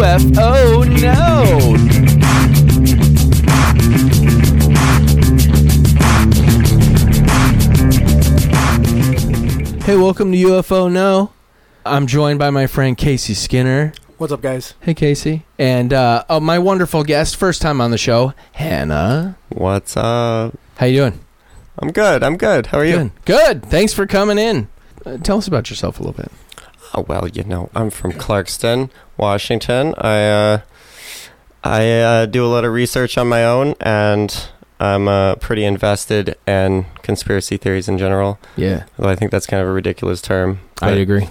UFO Node. Hey, welcome to UFO No. I'm joined by my friend Casey Skinner. What's up, guys? Hey, Casey. And uh, oh, my wonderful guest, first time on the show, Hannah. What's up? How you doing? I'm good. I'm good. How are you? Good. Good. Thanks for coming in. Uh, tell us about yourself a little bit. Oh, well, you know, I'm from Clarkston, Washington. I uh, I uh, do a lot of research on my own, and I'm uh, pretty invested in conspiracy theories in general. Yeah, Well, I think that's kind of a ridiculous term. I agree.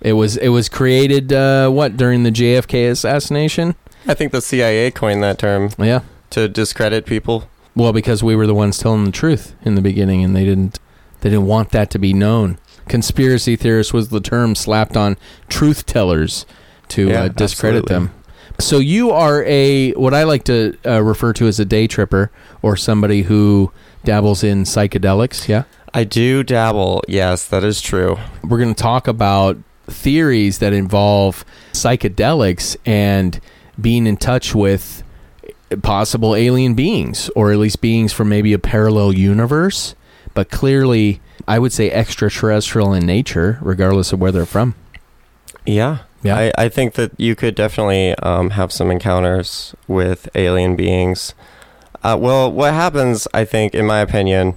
It was it was created uh, what during the JFK assassination? I think the CIA coined that term Yeah. to discredit people. Well, because we were the ones telling the truth in the beginning, and they didn't they didn't want that to be known. Conspiracy theorist was the term slapped on truth tellers to Yeah, uh, discredit absolutely. them. So you are a what I like to uh, refer to as a day tripper or somebody who dabbles in psychedelics. Yeah, I do dabble. Yes, that is true. we're going to talk about theories that involve psychedelics and being in touch with possible alien beings or at least beings from maybe a parallel universe but clearly i would say extraterrestrial in nature regardless of where they're from Yeah. Yeah. I, I think that you could definitely um, have some encounters with alien beings. Uh, well, what happens, I think, in my opinion,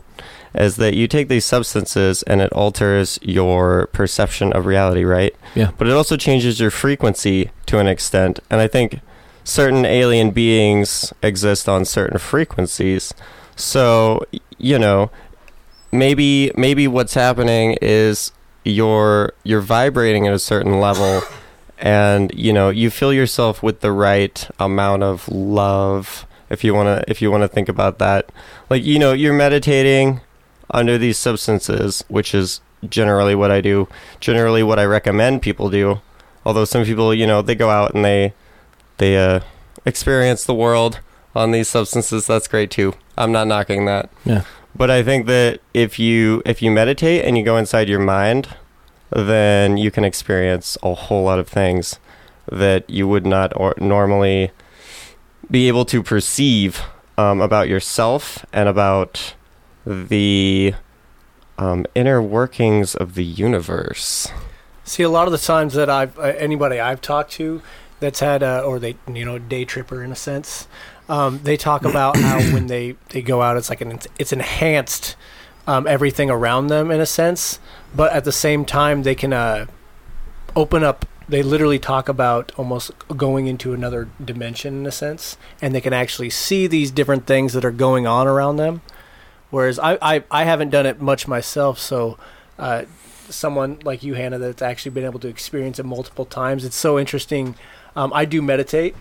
is that you take these substances and it alters your perception of reality, right? Yeah. But it also changes your frequency to an extent. And I think certain alien beings exist on certain frequencies. So, you know, maybe maybe what's happening is you're you're vibrating at a certain level and you know you fill yourself with the right amount of love if you want to if you want to think about that. Like you know you're meditating under these substances which is generally what I do. Generally what I recommend people do. Although some people you know they go out and they they uh experience the world on these substances. That's great too. I'm not knocking that. Yeah but I think that if you if you meditate and you go inside your mind, then you can experience a whole lot of things that you would not or normally be able to perceive um, about yourself and about the um, inner workings of the universe. See, a lot of the times that I've uh, anybody I've talked to that's had uh, or they you know day tripper in a sense, um, they talk about how when they they go out, it's like an it's enhanced um, everything around them in a sense, but at the same time they can uh, open up. They literally talk about almost going into another dimension in a sense, and they can actually see these different things that are going on around them. Whereas I, I, I haven't done it much myself, so uh, someone like you, Hannah, that's actually been able to experience it multiple times. It's so interesting. Um, I do meditate,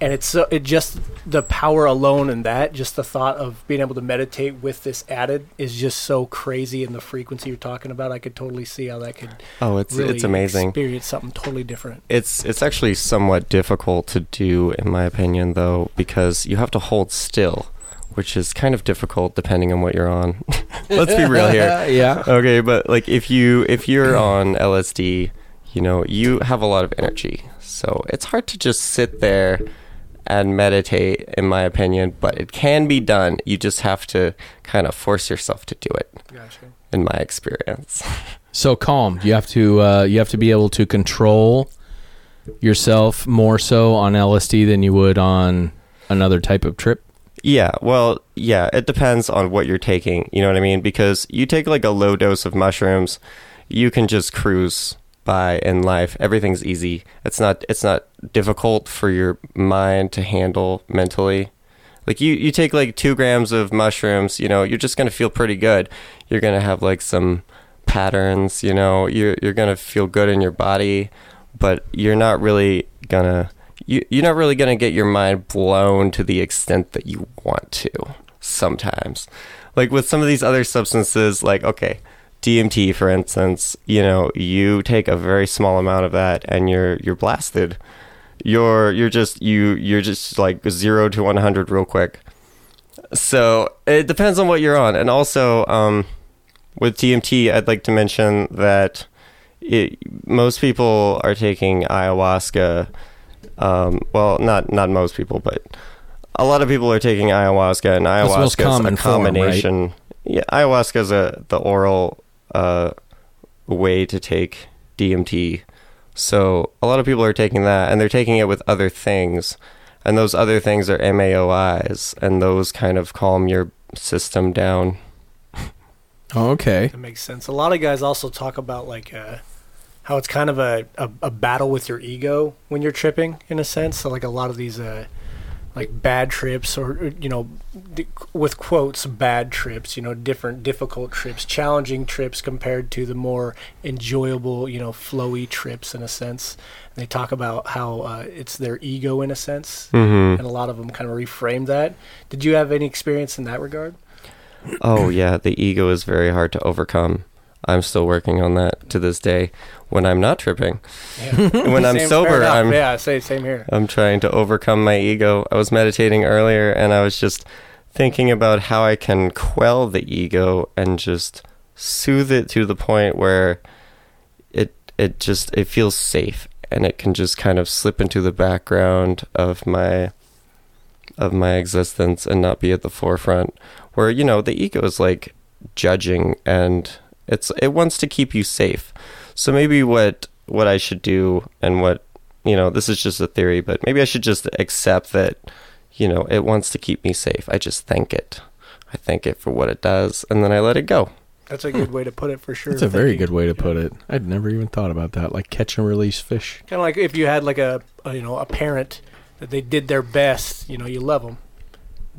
and it's so it just the power alone in that, just the thought of being able to meditate with this added is just so crazy. And the frequency you're talking about, I could totally see how that could Oh, it's really it's amazing. Experience something totally different. It's it's actually somewhat difficult to do, in my opinion, though, because you have to hold still, which is kind of difficult depending on what you're on. Let's be real here. yeah Okay, but like if you if you're on LSD, you know you have a lot of energy, so it's hard to just sit there and meditate, in my opinion. But it can be done. You just have to kind of force yourself to do it, Gotcha. in my experience. so calm you have to uh, you have to be able to control yourself more so on lsd than you would on another type of trip Yeah, well, yeah, it depends on what you're taking. You know what I mean? Because you take like a low dose of mushrooms, you can just cruise by in life. Everything's easy. It's not it's not difficult for your mind to handle mentally. Like you you take like 2 grams of mushrooms, you know, you're just going to feel pretty good. You're going to have like some patterns, you know, you're you're going to feel good in your body, but you're not really going to you, you're not really going to get your mind blown to the extent that you want to sometimes. Like with some of these other substances, like, okay, DMT, for instance, you know, you take a very small amount of that and you're, you're blasted. You're, you're just, you, you're just like zero to 100 real quick. So it depends on what you're on. And also, um, with DMT, I'd like to mention that it, most people are taking ayahuasca Um, well, not not most people, but a lot of people are taking ayahuasca, and That's the most ayahuasca is a form, right? combination. Yeah, ayahuasca is a the oral uh, way to take DMT. So a lot of people are taking that, and they're taking it with other things, and those other things are MAOIs, and those kind of calm your system down. Okay. That makes sense. A lot of guys also talk about like uh, how it's kind of a, a, a battle with your ego when you're tripping, in a sense. So like a lot of these uh, like bad trips, or you know, with quotes, bad trips. You know, different difficult trips, challenging trips compared to the more enjoyable, you know, flowy trips, in a sense. And they talk about how uh, it's their ego, in a sense, Mm-hmm. and a lot of them kind of reframe that. Did you have any experience in that regard? Oh yeah, the ego is very hard to overcome. I'm still working on that to this day. When I'm not tripping, Yeah. when I'm Same- sober. I'm yeah, say same here. I'm trying to overcome my ego. I was meditating earlier and I was just thinking about how I can quell the ego and just soothe it to the point where it it just it feels safe and it can just kind of slip into the background of my of my existence and not be at the forefront where you know the ego is like judging and it's it wants to keep you safe so maybe what what i should do and what you know this is just a theory but maybe i should just accept that you know it wants to keep me safe i just thank it i thank it for what it does and then i let it go That's a good way to put it for sure. That's a very good way to put it. I'd never even thought about that. Like catch and release fish. Kind of like if you had like a, a you know a parent that they did their best. You know, you love them.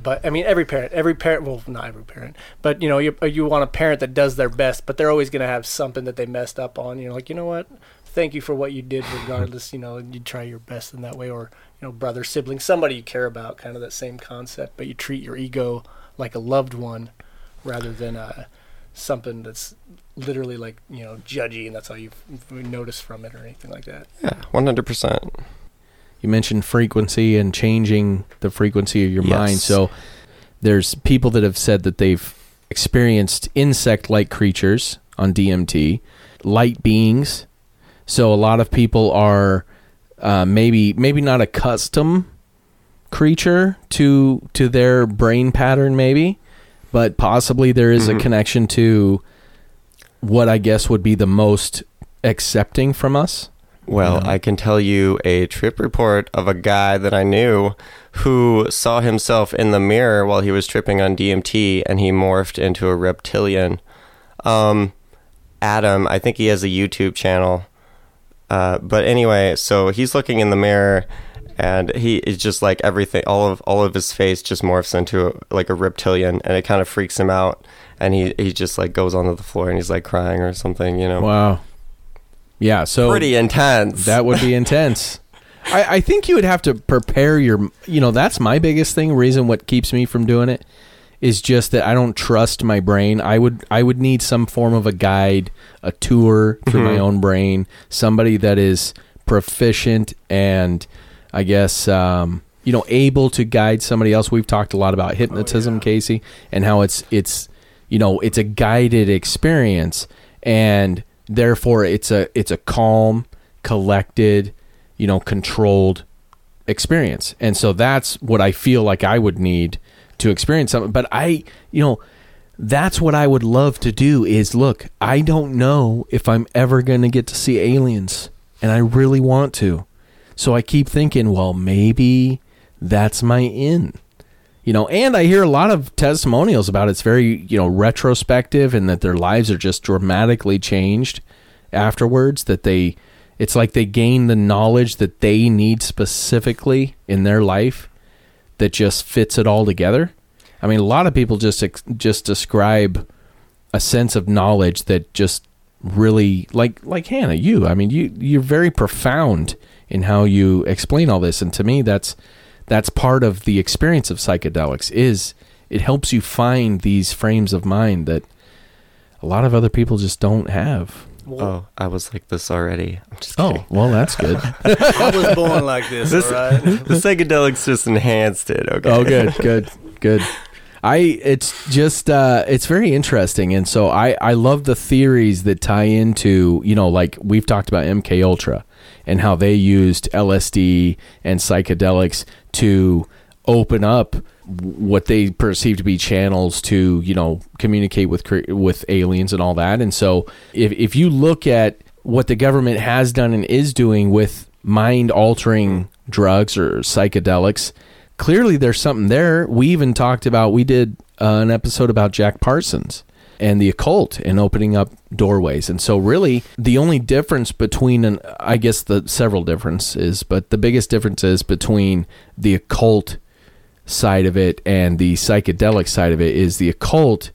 But I mean, every parent, every parent, well, not every parent, but you know, you you want a parent that does their best, but they're always going to have something that they messed up on. You know, like you know what, thank you for what you did, regardless. you know, you try your best in that way, or you know, brother, sibling, somebody you care about, kind of that same concept. But you treat your ego like a loved one, rather than uh, something that's literally like you know judgy, and that's all you've noticed from it or anything like that. yeah 100% You mentioned frequency and changing the frequency of your Yes. mind. So there's people that have said that they've experienced insect-like creatures on DMT, light beings. So a lot of people are uh, maybe maybe not a custom creature to to their brain pattern, maybe, but possibly there is Mhm. a connection to what I guess would be the most accepting from us. Well. I can tell you a trip report of a guy that I knew who saw himself in the mirror while he was tripping on DMT and he morphed into a reptilian. Um, Adam, I think he has a YouTube channel. Uh, but anyway, so he's looking in the mirror and he is just like everything all of all of his face just morphs into a, like a reptilian and it kind of freaks him out and he he just like goes onto the floor and he's like crying or something, you know. Wow. Yeah, so Pretty intense. that would be intense. I, I think you would have to prepare your. You know, that's my biggest thing. Reason what keeps me from doing it is just that I don't trust my brain. I would I would need some form of a guide, a tour through my Mhm. own brain, somebody that is proficient and I guess um, you know able to guide somebody else. We've talked a lot about hypnotism, yeah. Casey, and how it's it's you know it's a guided experience and therefore it's a it's a calm, collected, you know, controlled experience. And so that's what I feel like I would need to experience something. But I, you know, that's what I would love to do is look, I don't know if I'm ever going to get to see aliens and I really want to. So I keep thinking, well, maybe that's my in. You know, and I hear a lot of testimonials about it's very, you know, retrospective and that their lives are just dramatically changed afterwards that they it's like they gain the knowledge that they need specifically in their life that just fits it all together. I mean, a lot of people just just describe a sense of knowledge that just really like like Hannah, you. I mean, you you're very profound in how you explain all this and to me that's that's part of the experience of psychedelics is it helps you find these frames of mind that a lot of other people just don't have. Well, Oh, I was like this already. I'm just Oh, kidding. well, that's good. I was born like this. This- all right. the psychedelics just enhanced it. Okay. Oh, good, good, good. I it's just uh it's very interesting and so I I love the theories that tie into, you know, like we've talked about MK Ultra and how they used LSD and psychedelics to open up what they perceive to be channels to, you know, communicate with with aliens and all that. And so if if you look at what the government has done and is doing with mind altering drugs or psychedelics, clearly there's something there. We even talked about, we did uh, an episode about Jack Parsons and the occult and opening up doorways. And so, really, the only difference between, an, I guess, the several differences, but the biggest difference is between the occult side of it and the psychedelic side of it is the occult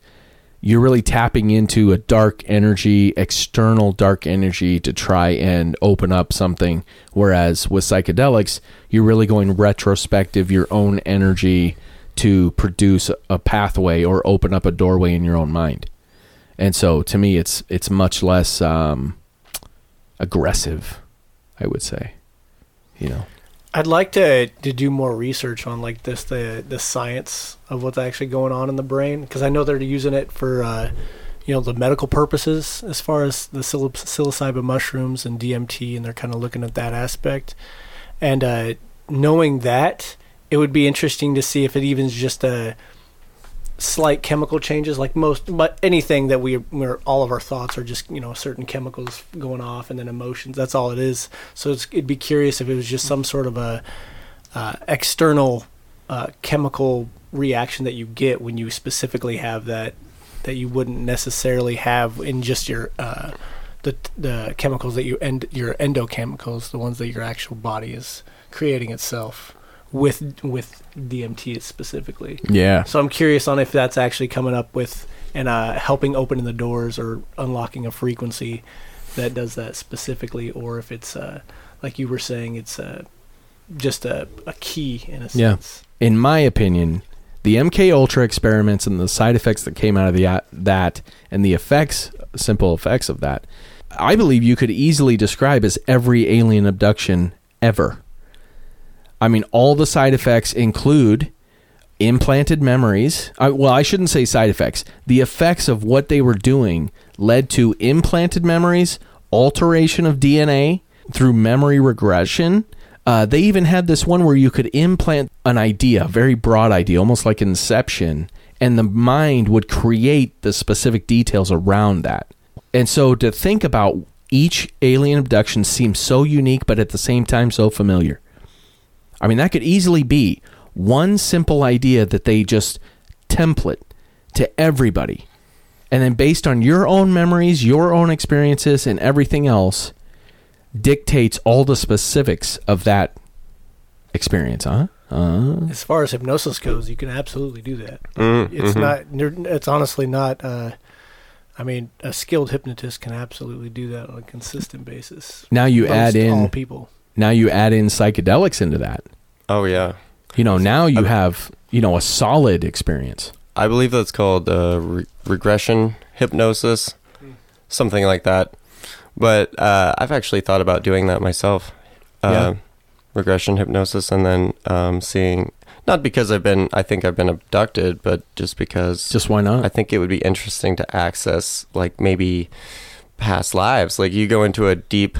you're really tapping into a dark energy, external dark energy to try and open up something. Whereas with psychedelics, you're really going retrospective, your own energy to produce a pathway or open up a doorway in your own mind. And so to me, it's it's much less um, aggressive, I would say. You know. I'd like to to do more research on like this the the science of what's actually going on in the brain because I know they're using it for uh, you know the medical purposes as far as the psil- psilocybin mushrooms and DMT and they're kind of looking at that aspect and uh, knowing that it would be interesting to see if it even is just a slight chemical changes like most but anything that we we're all of our thoughts are just you know certain chemicals going off and then emotions that's all it is. So it'd be curious if it was just some sort of a uh, external uh, chemical reaction that you get when you specifically have that that you wouldn't necessarily have in just your uh, the the chemicals that you end your endochemicals the ones that your actual body is creating itself with with DMT specifically. Yeah. So I'm curious on if that's actually coming up with and uh, helping opening the doors or unlocking a frequency that does that specifically, or if it's uh, like you were saying, it's uh, just a, a key in a Yeah. sense. in my opinion, the MK Ultra experiments and the side effects that came out of the, that and the effects, simple effects of that, I believe you could easily describe as every alien abduction ever. I mean, all the side effects include implanted memories. I, well, I shouldn't say side effects. The effects of what they were doing led to implanted memories, alteration of DNA through memory regression. Uh, they even had this one where you could implant an idea, a very broad idea, almost like Inception, and the mind would create the specific details around that. And so to think about each alien abduction seems so unique, but at the same time so familiar. I mean, that could easily be one simple idea that they just template to everybody. And then, based on your own memories, your own experiences, and everything else, dictates all the specifics of that experience, huh? Uh, As far as hypnosis goes, you can absolutely do that. Mm, It's mhm. not. It's honestly not. Uh, I mean, a skilled hypnotist can absolutely do that on a consistent basis. now you Most add all in people. Now you add in psychedelics into that. Oh yeah, You know, now you have you know a solid experience. I believe that's called uh, re- regression hypnosis, something like that. But uh, I've actually thought about doing that myself. Uh, Yeah. Regression hypnosis, and then um, seeing not because I've been, I think I've been abducted, but just because Just why not? I think it would be interesting to access like maybe past lives. Like you go into a deep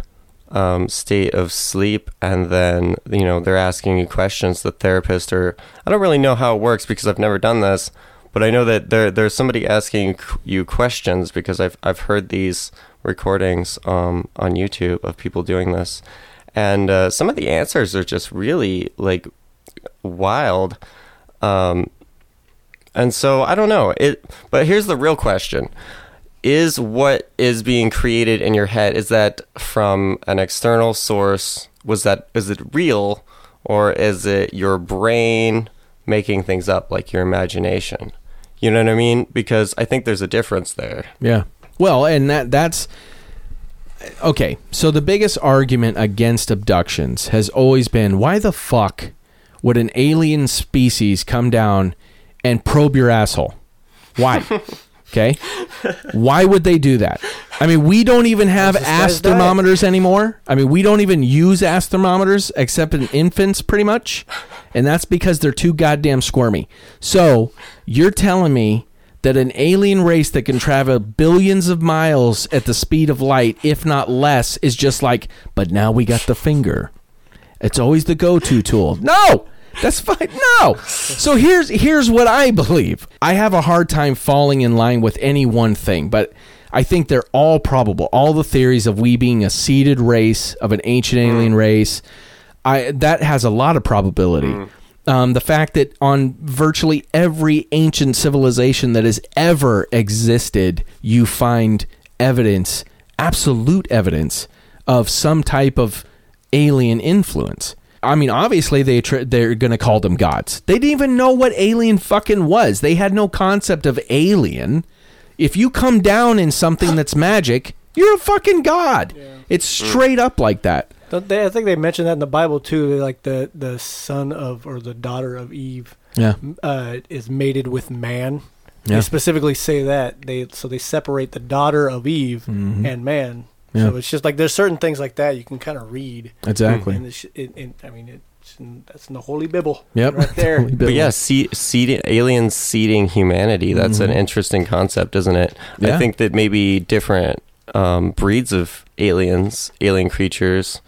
um, state of sleep, and then you know they're asking you questions. The therapist, or I don't really know how it works because I've never done this, but I know that there there's somebody asking you questions because I've I've heard these recordings um, on YouTube of people doing this, and uh, some of the answers are just really like wild. Um, and so I don't know it, but here's the real question: Is what is being created in your head is that from an external source? Was that is it real, or is it your brain making things up, like your imagination? You know what I mean? Because I think there's a difference there. Yeah. Well, and that that's okay. So the biggest argument against abductions has always been why the fuck would an alien species come down and probe your asshole? Why? okay? Why would they do that? I mean, we don't even have ass thermometers anymore. I mean, we don't even use ass thermometers except in infants pretty much. And that's because they're too goddamn squirmy. So, You're telling me that an alien race that can travel billions of miles at the speed of light, if not less, is just like, but now we got the finger. It's always the go-to tool. No, that's fine. No. So here's here's what I believe. I have a hard time falling in line with any one thing, but I think they're all probable. All the theories of we being a seeded race of an ancient alien race, I that has a lot of probability. Um, the fact that on virtually every ancient civilization that has ever existed, you find evidence, absolute evidence of some type of alien influence. I mean, obviously they tr- they're going to call them gods. They didn't even know what alien fucking was. They had no concept of alien. If you come down in something that's magic, you're a fucking god. It's straight up like that. Don't they, I think they mentioned that in the Bible too. They're Like the the son of or the daughter of Eve Yeah. uh, is mated with man. Yeah. They specifically say that they so they separate the daughter of Eve Mhm. and man. Yeah. So it's just like there's certain things like that you can kind of read. Exactly. And it's, it, it, I mean, it's in, that's in the Holy Bible. Yep. Right there. Holy But yeah, see, seeding, aliens seeding humanity, that's an Mhm. interesting concept, isn't it? Yeah. I think that maybe different um, breeds of aliens, alien creatures,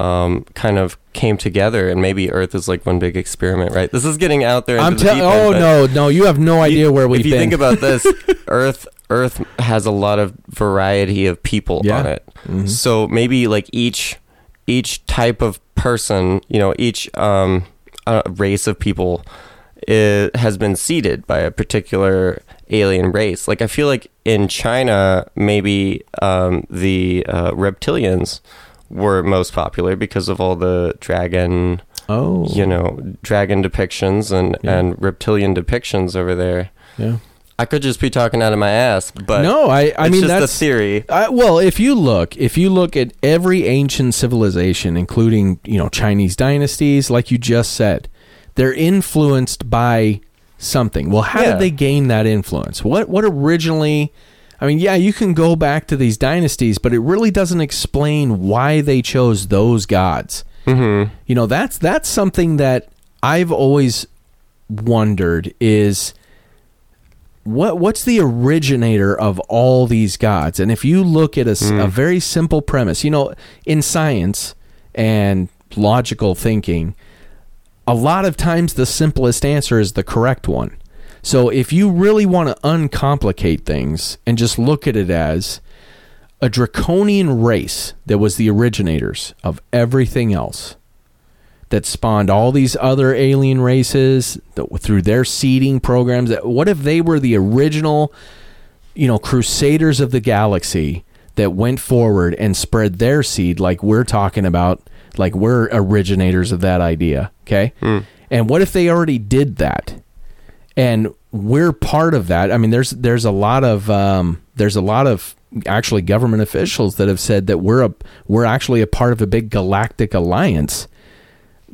um, kind of came together, and maybe Earth is like one big experiment, right? This is getting out there. Into I'm telling. deep Oh but no, no, you have no idea where we've If you been. think about this, Earth, Earth has a lot of variety of people Yeah. on it. Mhm. So maybe like each each type of person, you know, each um, uh, race of people has been seeded by a particular alien race. Like I feel like in China, maybe um, the uh, reptilians were most popular because of all the dragon, oh, you know, dragon depictions and Yeah. and reptilian depictions over there. yeah. I could just be talking out of my ass, but no, I. I it's mean just that's a theory. I, well, if you look, if you look at every ancient civilization, including you know Chinese dynasties, like you just said, they're influenced by something. Well, how Yeah. did they gain that influence? What what originally? I mean, yeah, you can go back to these dynasties, but it really doesn't explain why they chose those gods. hmm You know, that's that's something that I've always wondered is what what's the originator of all these gods? And if you look at a hmm. very simple premise, you know, in science and logical thinking, a lot of times the simplest answer is the correct one. So if you really want to uncomplicate things and just look at it as a draconian race that was the originators of everything else that spawned all these other alien races that, through their seeding programs. That what if they were the original you know crusaders of the galaxy that went forward and spread their seed like we're talking about like we're originators of that idea okay? And what if they already did that? And we're part of that. I mean, there's there's a lot of um, there's a lot of actually government officials that have said that we're a we're actually a part of a big galactic alliance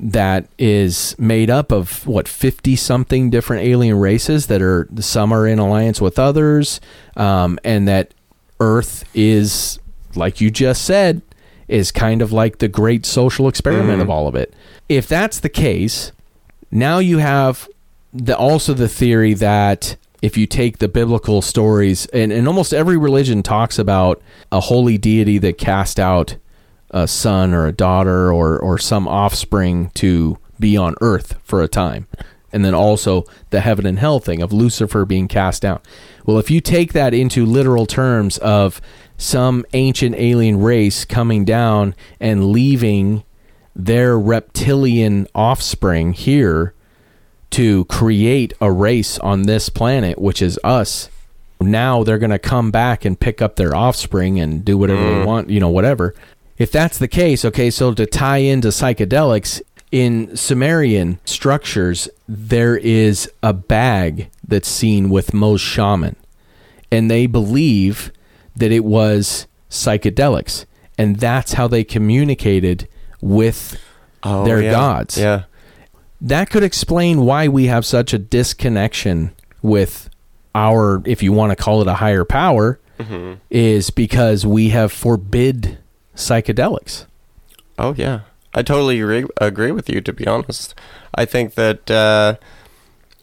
that is made up of what 50 something different alien races that are some are in alliance with others um, and that earth is like you just said is kind of like the great social experiment of all of it. If that's the case now you have the also the theory that if you take the biblical stories and, and almost every religion talks about a holy deity that cast out a son or a daughter or or some offspring to be on earth for a time and then also the heaven and hell thing of lucifer being cast out well if you take that into literal terms of some ancient alien race coming down and leaving their reptilian offspring here to create a race on this planet, which is us. Now they're going to come back and pick up their offspring and do whatever they mm. want, you know, whatever. If that's the case, okay, so to tie into psychedelics, in Sumerian structures, there is a bag that's seen with most shaman, and they believe that it was psychedelics, and that's how they communicated with Oh, They're yeah. gods. Yeah. that could explain why we have such a disconnection with our if you want to call it a higher power mm-hmm. is because we have forbid psychedelics Oh yeah, I totally agree, agree with you. To be honest, I think that uh,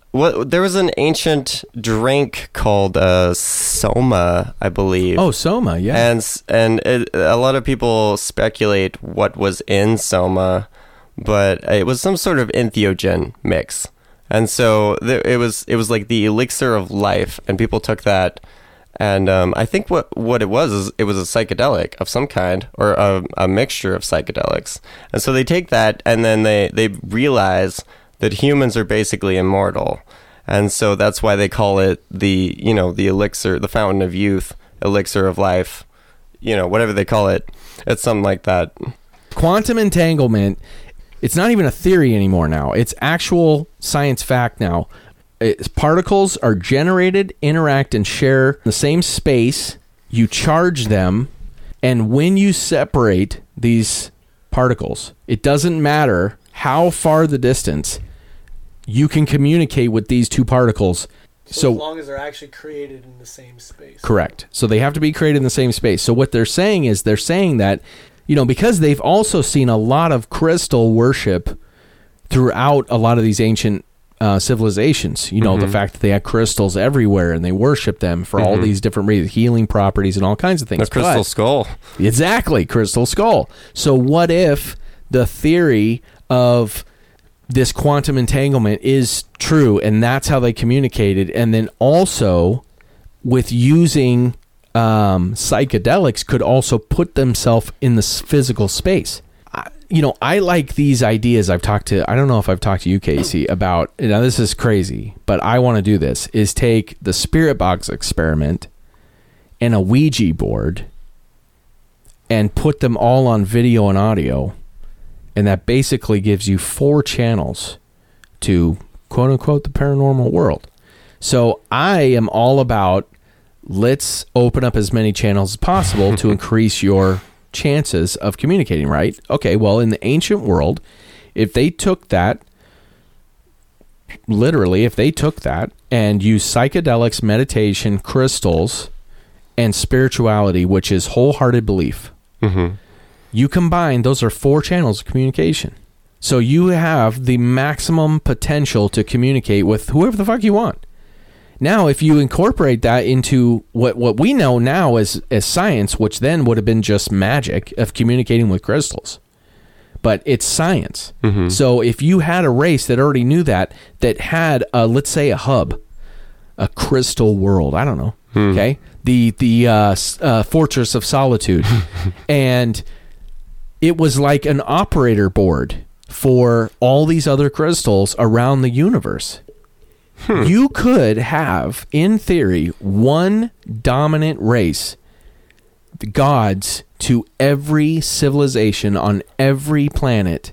what there was an ancient drink called uh, soma, I believe. Oh, Soma, yeah. and and it, a lot of people speculate what was in soma, but it was some sort of entheogen mix, and so there, it was it was like the elixir of life, and people took that, and um, I think what what it was is it was a psychedelic of some kind or a, a mixture of psychedelics, and so they take that and then they they realize that humans are basically immortal. And so that's why they call it the, you know, the elixir, the fountain of youth, elixir of life, you know, whatever they call it. It's something like that. quantum entanglement it's not even a theory anymore now it's actual science fact now it's, particles are generated interact and share the same space you charge them and when you separate these particles it doesn't matter how far the distance you can communicate with these two particles so as long as they're actually created in the same space. Correct. So they have to be created in the same space. So what they're saying is they're saying that, you know, because they've also seen a lot of crystal worship throughout a lot of these ancient uh, civilizations. You know, the fact that they had crystals everywhere and they worship them for all these different reasons, healing properties and all kinds of things. The crystal But- skull. Exactly, crystal skull. So what if the theory of this quantum entanglement is true and that's how they communicated and then also with using um, psychedelics could also put themselves in this physical space you know i like these ideas i've talked to i don't know if i've talked to you casey about now this is crazy but i want to do this is take the spirit box experiment and a ouija board and put them all on video and audio. And that basically gives you four channels to quote unquote the paranormal world. So I am all about let's open up as many channels as possible to increase your chances of communicating, right? Okay, well, in the ancient world, if they took that literally, if they took that and used psychedelics, meditation, crystals, and spirituality, which is wholehearted belief, Mm-hmm. you combine those are four channels of communication. So you have the maximum potential to communicate with whoever the fuck you want. Now, if you incorporate that into what, what we know now as, as science, which then would have been just magic of communicating with crystals, but it's science. So if you had a race that already knew that, that had, a, let's say, a hub, a crystal world, I don't know, okay, the the uh, uh, fortress of solitude, and it was like an operator board for all these other crystals around the universe. You could have, in theory, one dominant race, the gods to every civilization on every planet,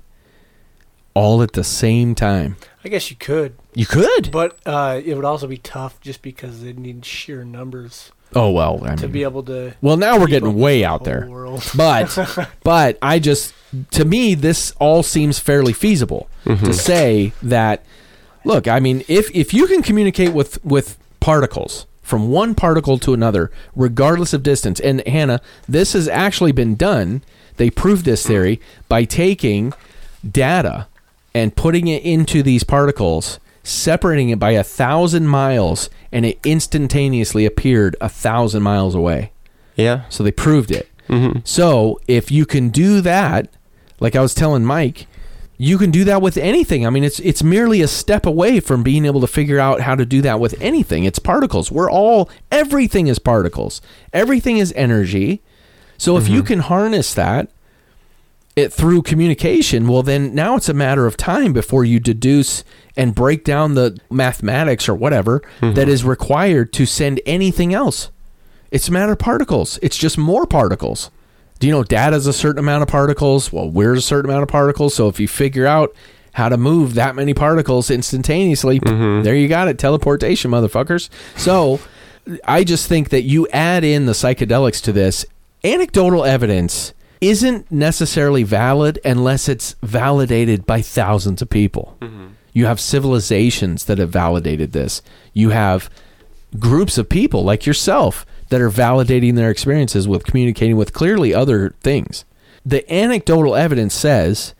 all at the same time. I guess you could, You could. but uh, it would also be tough just because they need sheer numbers Oh well, I to mean, be able to. well now we're getting way out there. World. but but I just to me this all seems fairly feasible to say that look I mean if if you can communicate with with particles from one particle to another regardless of distance and Hannah this has actually been done they proved this theory by taking data and putting it into these particles separating it by a thousand miles and it instantaneously appeared a thousand miles away Yeah. so they proved it. Mm-hmm. So if you can do that, like I was telling Mike, you can do that with anything. I mean, it's it's merely a step away from being able to figure out how to do that with anything. It's particles. We're all everything is particles. Everything is energy. So if you mm-hmm. can harness that it through communication, well then now it's a matter of time before you deduce and break down the mathematics or whatever mm-hmm. that is required to send anything else. It's a matter of particles. It's just more particles. Do you know data's a certain amount of particles? Well, we're a certain amount of particles. So if you figure out how to move that many particles instantaneously, mm-hmm. there you got it. Teleportation, motherfuckers. So I just think that you add in the psychedelics to this, anecdotal evidence isn't necessarily valid unless it's validated by thousands of people. Mm-hmm. You have civilizations that have validated this. You have groups of people like yourself that are validating their experiences with communicating with clearly other things. The anecdotal evidence says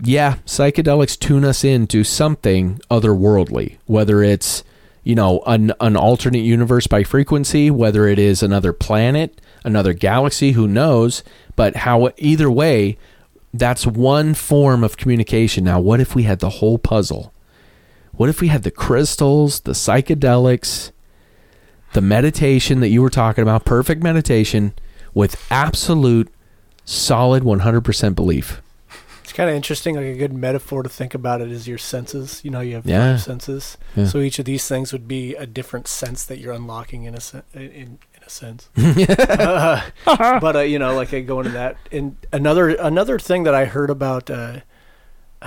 yeah, psychedelics tune us into something otherworldly, whether it's you know an an alternate universe by frequency, whether it is another planet, another galaxy, who knows? But how either way, that's one form of communication. Now, what if we had the whole puzzle? What if we had the crystals, the psychedelics, the meditation that you were talking about, perfect meditation with absolute solid 100% belief? It's kind of interesting. Like a good metaphor to think about it is your senses. You know, you have Yeah. five senses. Yeah. So each of these things would be a different sense that you're unlocking in a sen- in, in a sense. Uh, but uh, you know, like I go into that. And another another thing that I heard about. Uh,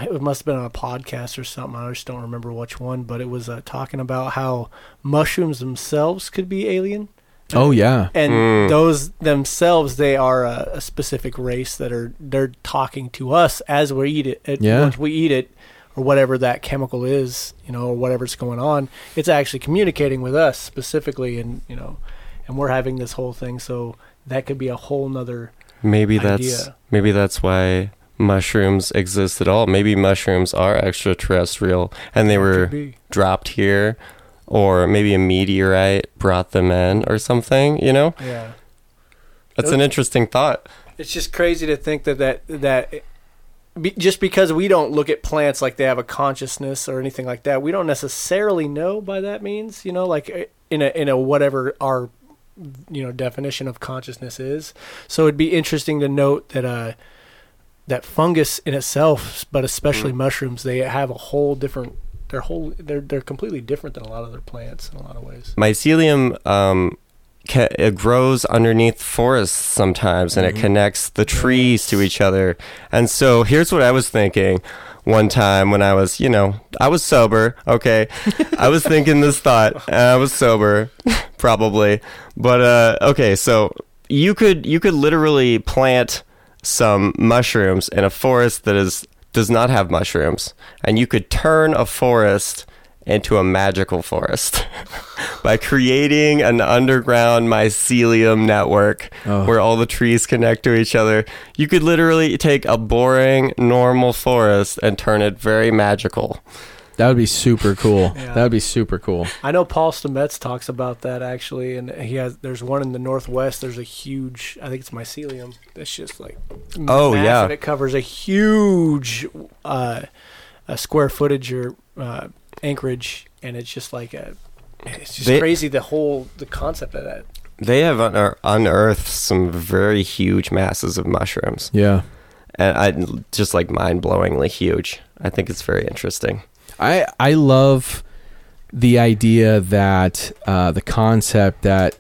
it must have been on a podcast or something. I just don't remember which one, but it was uh, talking about how mushrooms themselves could be alien. Oh yeah. and Mm. those themselves they are a, a specific race that are they're talking to us as we eat it it- Yeah. once we eat it or whatever that chemical is you know or whatever's going on it's actually communicating with us specifically and you know and we're having this whole thing so that could be a whole nother Maybe that's idea. maybe that's why mushrooms exist at all. Maybe mushrooms are extraterrestrial and they were dropped here or maybe a meteorite brought them in or something, you know? yeah That's an interesting thought. it's just crazy to think that that that be, just because we don't look at plants like they have a consciousness or anything like that, we don't necessarily know by that means. You know, like uh, in a in a whatever our you know definition of consciousness is. So it'd be interesting to note that uh that fungus in itself, but especially mushrooms, they have a whole different. They're whole. They're they're completely different than a lot of other plants in a lot of ways. Mycelium um, ca- it grows underneath forests sometimes, and Mm-hmm. it connects the trees to each other. And so here's what I was thinking one time when I was, you know, I was sober. Okay, I was thinking this thought. I was sober, probably, but uh, okay. So you could you could literally plant some mushrooms in a forest that is does not have mushrooms, and you could turn a forest into a magical forest by creating an underground mycelium network Oh. where all the trees connect to each other. You could literally take a boring, normal forest and turn it very magical. That would be super cool. Yeah. That would be super cool. I know Paul Stamets talks about that actually, and he has. There's one in the northwest. There's a huge. I think it's mycelium. That's just like. Oh, massive. yeah. It covers a huge, uh, a square footage or uh, acreage, and it's just like a. It's just They- crazy the whole the concept of that. They have unear- unearthed some very huge masses of mushrooms, Yeah. and I just like mind blowingly huge. I think it's very interesting. I I love the idea that uh, the concept that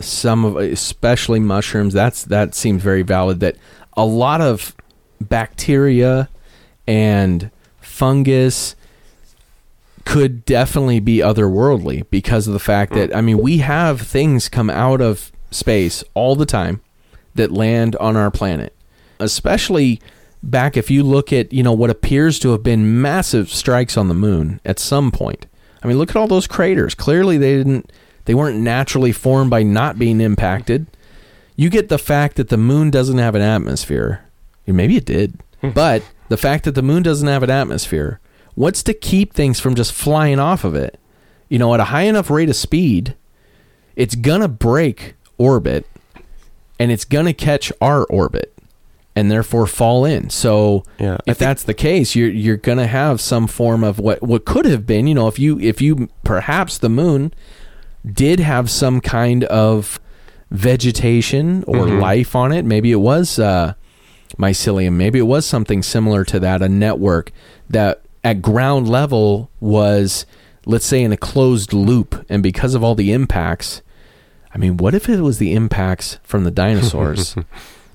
some of especially mushrooms that's that seems very valid that a lot of bacteria and fungus could definitely be otherworldly because of the fact that I mean we have things come out of space all the time that land on our planet especially back if you look at you know what appears to have been massive strikes on the moon at some point i mean look at all those craters. Clearly they didn't they weren't naturally formed by not being impacted. You get the fact that the moon doesn't have an atmosphere. Maybe it did. Hmm. But the fact that the moon doesn't have an atmosphere what's to keep things from just flying off of it? You know at a high enough rate of speed it's gonna break orbit and it's gonna catch our orbit and therefore fall in. So Yeah, if that's the case, you're you're gonna have some form of what what could have been. You know, if you if you perhaps the moon did have some kind of vegetation or Mhm. life on it. Maybe it was uh, mycelium. Maybe it was something similar to that. A network that at ground level was, let's say, in a closed loop, and because of all the impacts. I mean, what if it was the impacts from the dinosaurs?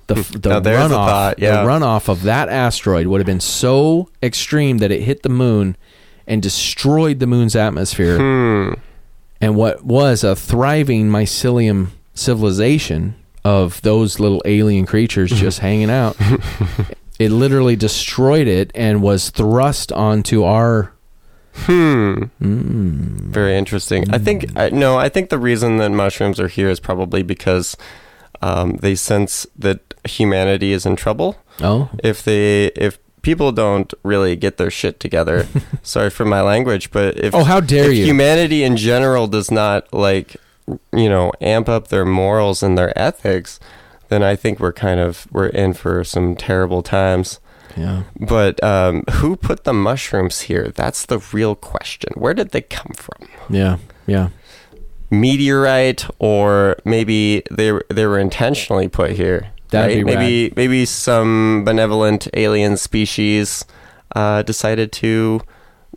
The the runoff, thought, yeah. the runoff of that asteroid would have been so extreme that it hit the moon and destroyed the moon's atmosphere. Hmm. And what was a thriving mycelium civilization of those little alien creatures just hanging out, it literally destroyed it and was thrust onto our. Hmm. Mm, Very interesting. I think I, no. I think the reason that mushrooms are here is probably because um, they sense that humanity is in trouble. oh, If they if people don't really get their shit together. Sorry for my language, but if Oh, how dare if you. humanity in general does not like you know amp up their morals and their ethics, then I think we're kind of we're in for some terrible times. yeah. But um, who put the mushrooms here? That's the real question. Where did they come from? Yeah. Yeah. Meteorite, or maybe they they were intentionally put here. That'd be maybe maybe some benevolent alien species uh, decided to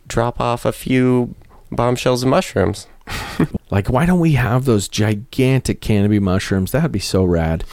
drop off a few bombshells of mushrooms. Like, why don't we have those gigantic canopy mushrooms? That'd be so rad.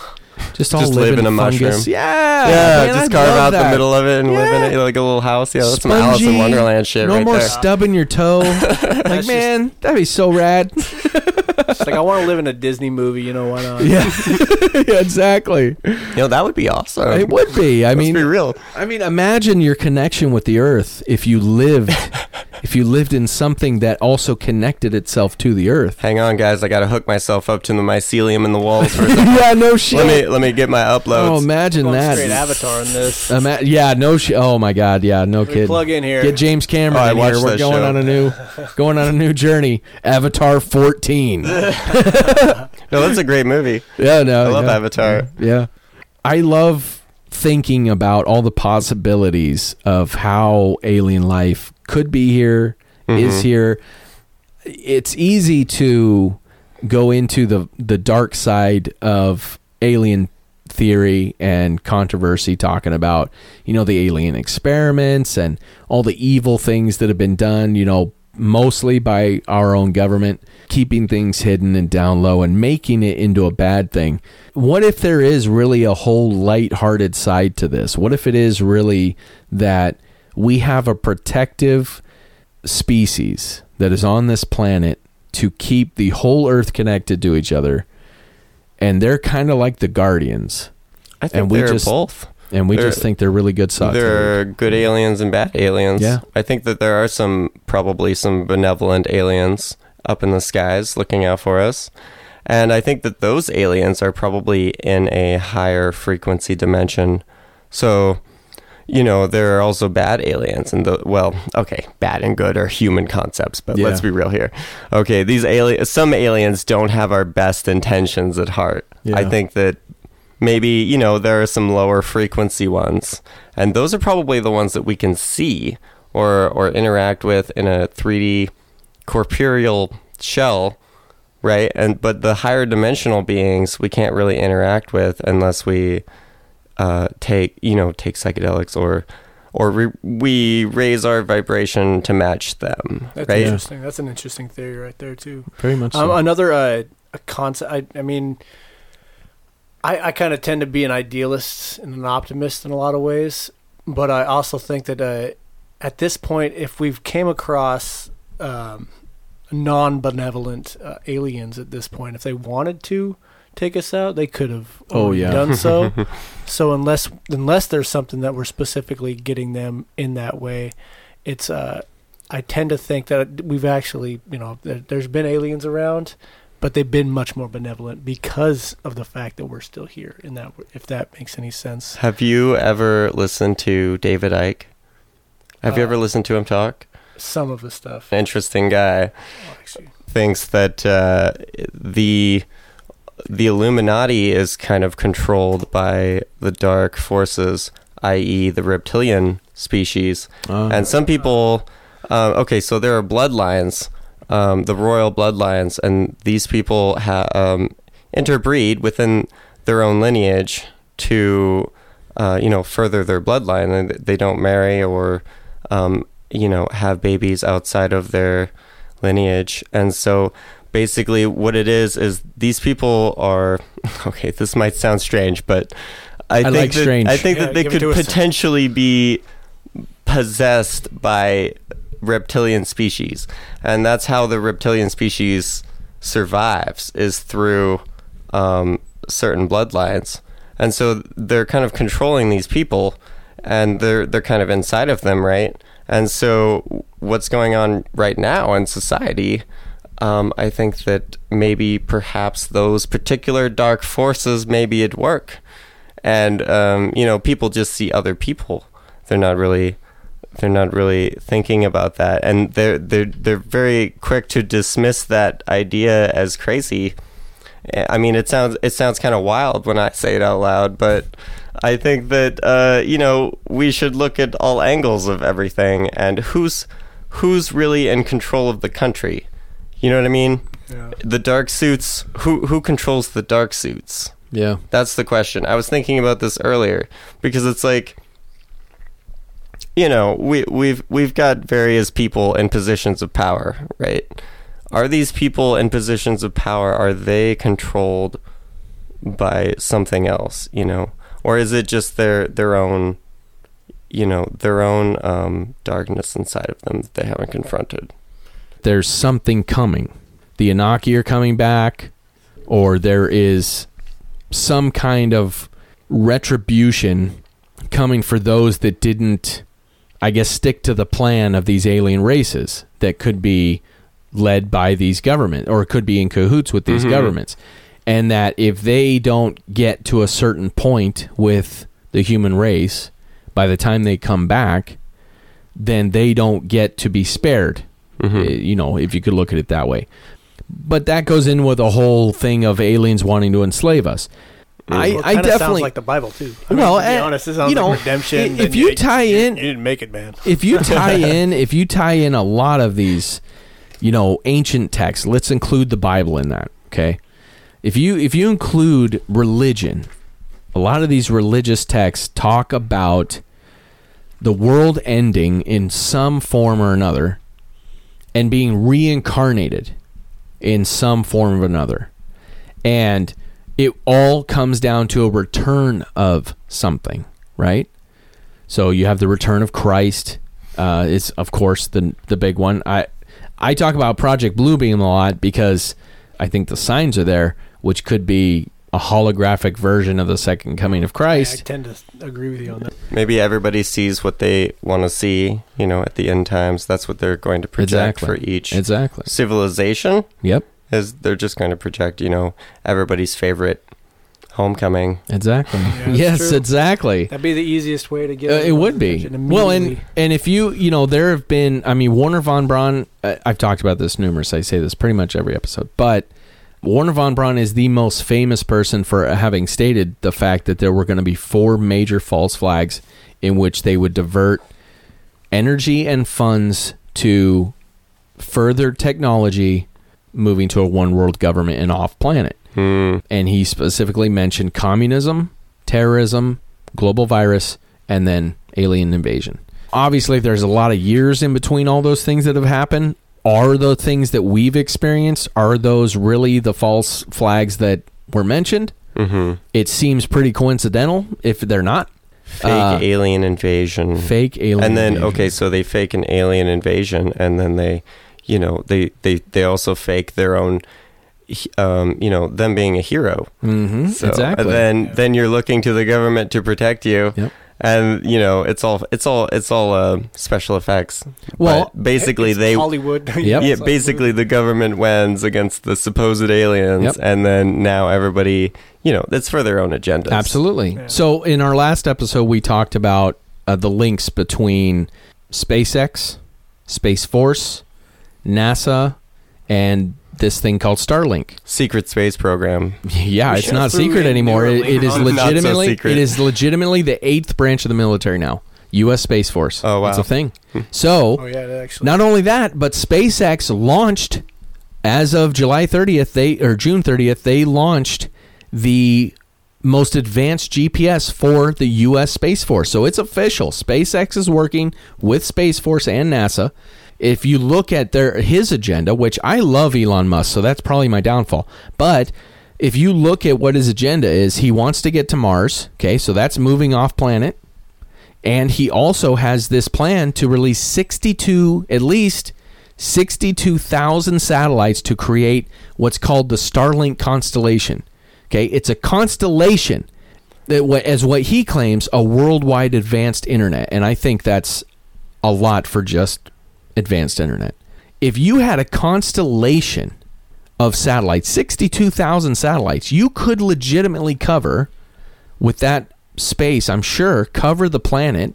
Just all Just live, live in a fungus. mushroom. Yeah, yeah, man, just carve out that. the middle of it and live in Yeah. it like a little house. Yeah, that's some Alice in Wonderland shit no right more there. stubbing your toe. like, man, that'd be so rad. It's like I want to live in a Disney movie. You know why not? yeah, yeah, exactly. you know, that would be awesome. It would be. I Let's mean, be real. I mean, imagine your connection with the earth if you lived, if you lived in something that also connected itself to the earth. Hang on, guys. I got to hook myself up to the mycelium in the walls. For a second. yeah, no shit. let me let me get my uploads. oh, imagine Going that. straight Avatar in this. Ima- yeah, no shit. Oh my god, yeah, no Let me kid. plug in here. Get James Cameron Oh, in here. We're going show. on a new, going on a new journey. Avatar 14. no, that's a great movie. Yeah, no, I love yeah. Avatar. Yeah. I love thinking about all the possibilities of how alien life could be here, is Mhm. here. It's easy to go into the the dark side of alien theory and controversy talking about, you know, the alien experiments and all the evil things that have been done, you know, mostly by our own government, keeping things hidden and down low and making it into a bad thing. What if there is really a whole light-hearted side to this? What if it is really that we have a protective species that is on this planet to keep the whole earth connected to each other and they're kind of like the guardians I think And we they're just- both. and we They're- just think they're really good socks. There are good aliens and bad aliens. Yeah. I think that there are some probably some benevolent aliens up in the skies looking out for us. And I think that those aliens are probably in a higher frequency dimension. So, you know, there are also bad aliens and the well, okay, bad and good are human concepts, but let's be real here. Okay, these aliens some aliens don't have our best intentions at heart. I think that maybe you know there are some lower frequency ones and those are probably the ones that we can see or or interact with in a 3D corporeal shell right and but the higher dimensional beings we can't really interact with unless we uh, take you know take psychedelics or or re- we raise our vibration to match them That's right interesting. That's an interesting theory right there too. Very much Um, so. another uh, a concept. I, I mean, I, I kind of tend to be an idealist and an optimist in a lot of ways, but I also think that uh, at this point, if we've came across um, non-benevolent uh, aliens at this point, if they wanted to take us out, they could have Oh, yeah. done so. so unless unless there's something that we're specifically getting them in that way, it's uh, I tend to think that we've actually, you know, there, there's been aliens around, but they've been much more benevolent because of the fact that we're still here. In that, if that makes any sense. have you ever listened to David Icke have you Uh, ever listened to him talk Some of the stuff. interesting guy Oh, thinks that uh, the the Illuminati is kind of controlled by the dark forces, i.e., the reptilian species. Uh, And some people, um, okay, so there are bloodlines, um, the royal bloodlines, and these people ha- um, interbreed within their own lineage to, uh, you know, further their bloodline. And they don't marry or, um, you know, have babies outside of their lineage. And so basically, what it is is these people are, okay, this might sound strange, but I, think like that, strange. I think Yeah, that they could to us. potentially be possessed by reptilian species and that's how the reptilian species survives is through um, certain bloodlines and so they're kind of controlling these people and they're they're kind of inside of them right and so what's going on right now in society um, I think that maybe perhaps those particular dark forces may be at work. And um, you know people just see other people. They're not really they're not really thinking about that. And they're they're they're very quick to dismiss that idea as crazy. I mean it sounds it sounds kind of wild when i say it out loud but i think that uh, you know we should look at all angles of everything and who's who's really in control of the country you know what i mean Yeah. the dark suits who who controls the dark suits Yeah. that's the question. I was thinking about this earlier because it's like you know, we we've we've got various people in positions of power, right? Are these people in positions of power are they controlled by something else, you know? Or is it just their their own you know, their own um, darkness inside of them that they haven't confronted? There's something coming. The Anaki are coming back, or there is some kind of retribution coming for those that didn't, I guess, stick to the plan of these alien races that could be led by these governments or could be in cahoots with these Mhm. governments. And that if they don't get to a certain point with the human race by the time they come back, then they don't get to be spared. Mhm. Uh, You know, if you could look at it that way. But that goes in with a whole thing of aliens wanting to enslave us. I, Well, it I kinda sounds definitely like the Bible too. I Well, mean, to be eh, honest, it sounds you know, like redemption. if you tie in- you, didn't make it, man. if you tie in if you tie in a lot of these you know ancient texts let's include the bible in that okay if you if you include religion a lot of these religious texts talk about the world ending in some form or another and being reincarnated in some form or another and it all comes down to a return of something right so you have the return of Christ. Uh, is of course the the big one. I I talk about Project Bluebeam a lot because I think the signs are there, which could be a holographic version of the second coming of Christ. I Christ. tend to agree with you on that. Maybe everybody sees what they want to see, you know, at the end times. That's what they're going to project Exactly. for each Exactly. civilization. Yep. Is they're just going to project, you know, everybody's favorite homecoming. Exactly. that's yes. true. Exactly. That'd be the easiest way to get. Uh, it everyone's would be well, and and if you you know there have been I mean Wernher von Braun I've talked about this numerous I say this pretty much every episode but Wernher von Braun is the most famous person for having stated the fact that there were going to be four major false flags in which they would divert energy and funds to further technology moving to a one world government and off planet Hmm. and he specifically mentioned communism, terrorism, global virus, and then alien invasion. Obviously, there's a lot of years in between all those things that have happened. Are the things that we've experienced are those really the false flags that were mentioned? Mm-hmm. It seems pretty coincidental if they're not Fake Uh, alien invasion. fake alien. and then invasion. okay, so they fake an alien invasion, and then they, you know, they they they also fake their own, um, you know, them being a hero. Mhm, So, exactly. Then then you're looking to the government to protect you. Yep. And you know it's all it's all it's all uh, special effects. Well, But basically It's they Hollywood. Yep. yeah basically the government wins against the supposed aliens, Yep. and then now everybody you know it's for their own agenda. Absolutely. Yeah. So in our last episode, we talked about uh, the links between SpaceX, Space Force, NASA, and this thing called Starlink. Secret space program. Yeah, We it's not secret anymore. It, it is on it. Not so legitimately it is legitimately the eighth branch of the military now. U.S. Space Force. Oh, wow. it's a thing. Hmm. So Oh yeah, actually. not only that, but SpaceX launched as of July 30th, they or June 30th, they launched the most advanced GPS for the US Space Force. So it's official. SpaceX is working with Space Force and NASA. If you look at their his agenda, which I love Elon Musk, so that's probably my downfall. But if you look at what his agenda is, he wants to get to Mars. Okay, so that's moving off planet. And he also has this plan to release 62, at least 62,000 satellites to create what's called the Starlink constellation. Okay, it's a constellation that, as what he claims, a worldwide advanced internet. And I think that's a lot for just advanced internet. If you had a constellation of satellites, 62,000 satellites, you could legitimately cover with that space, I'm sure, cover the planet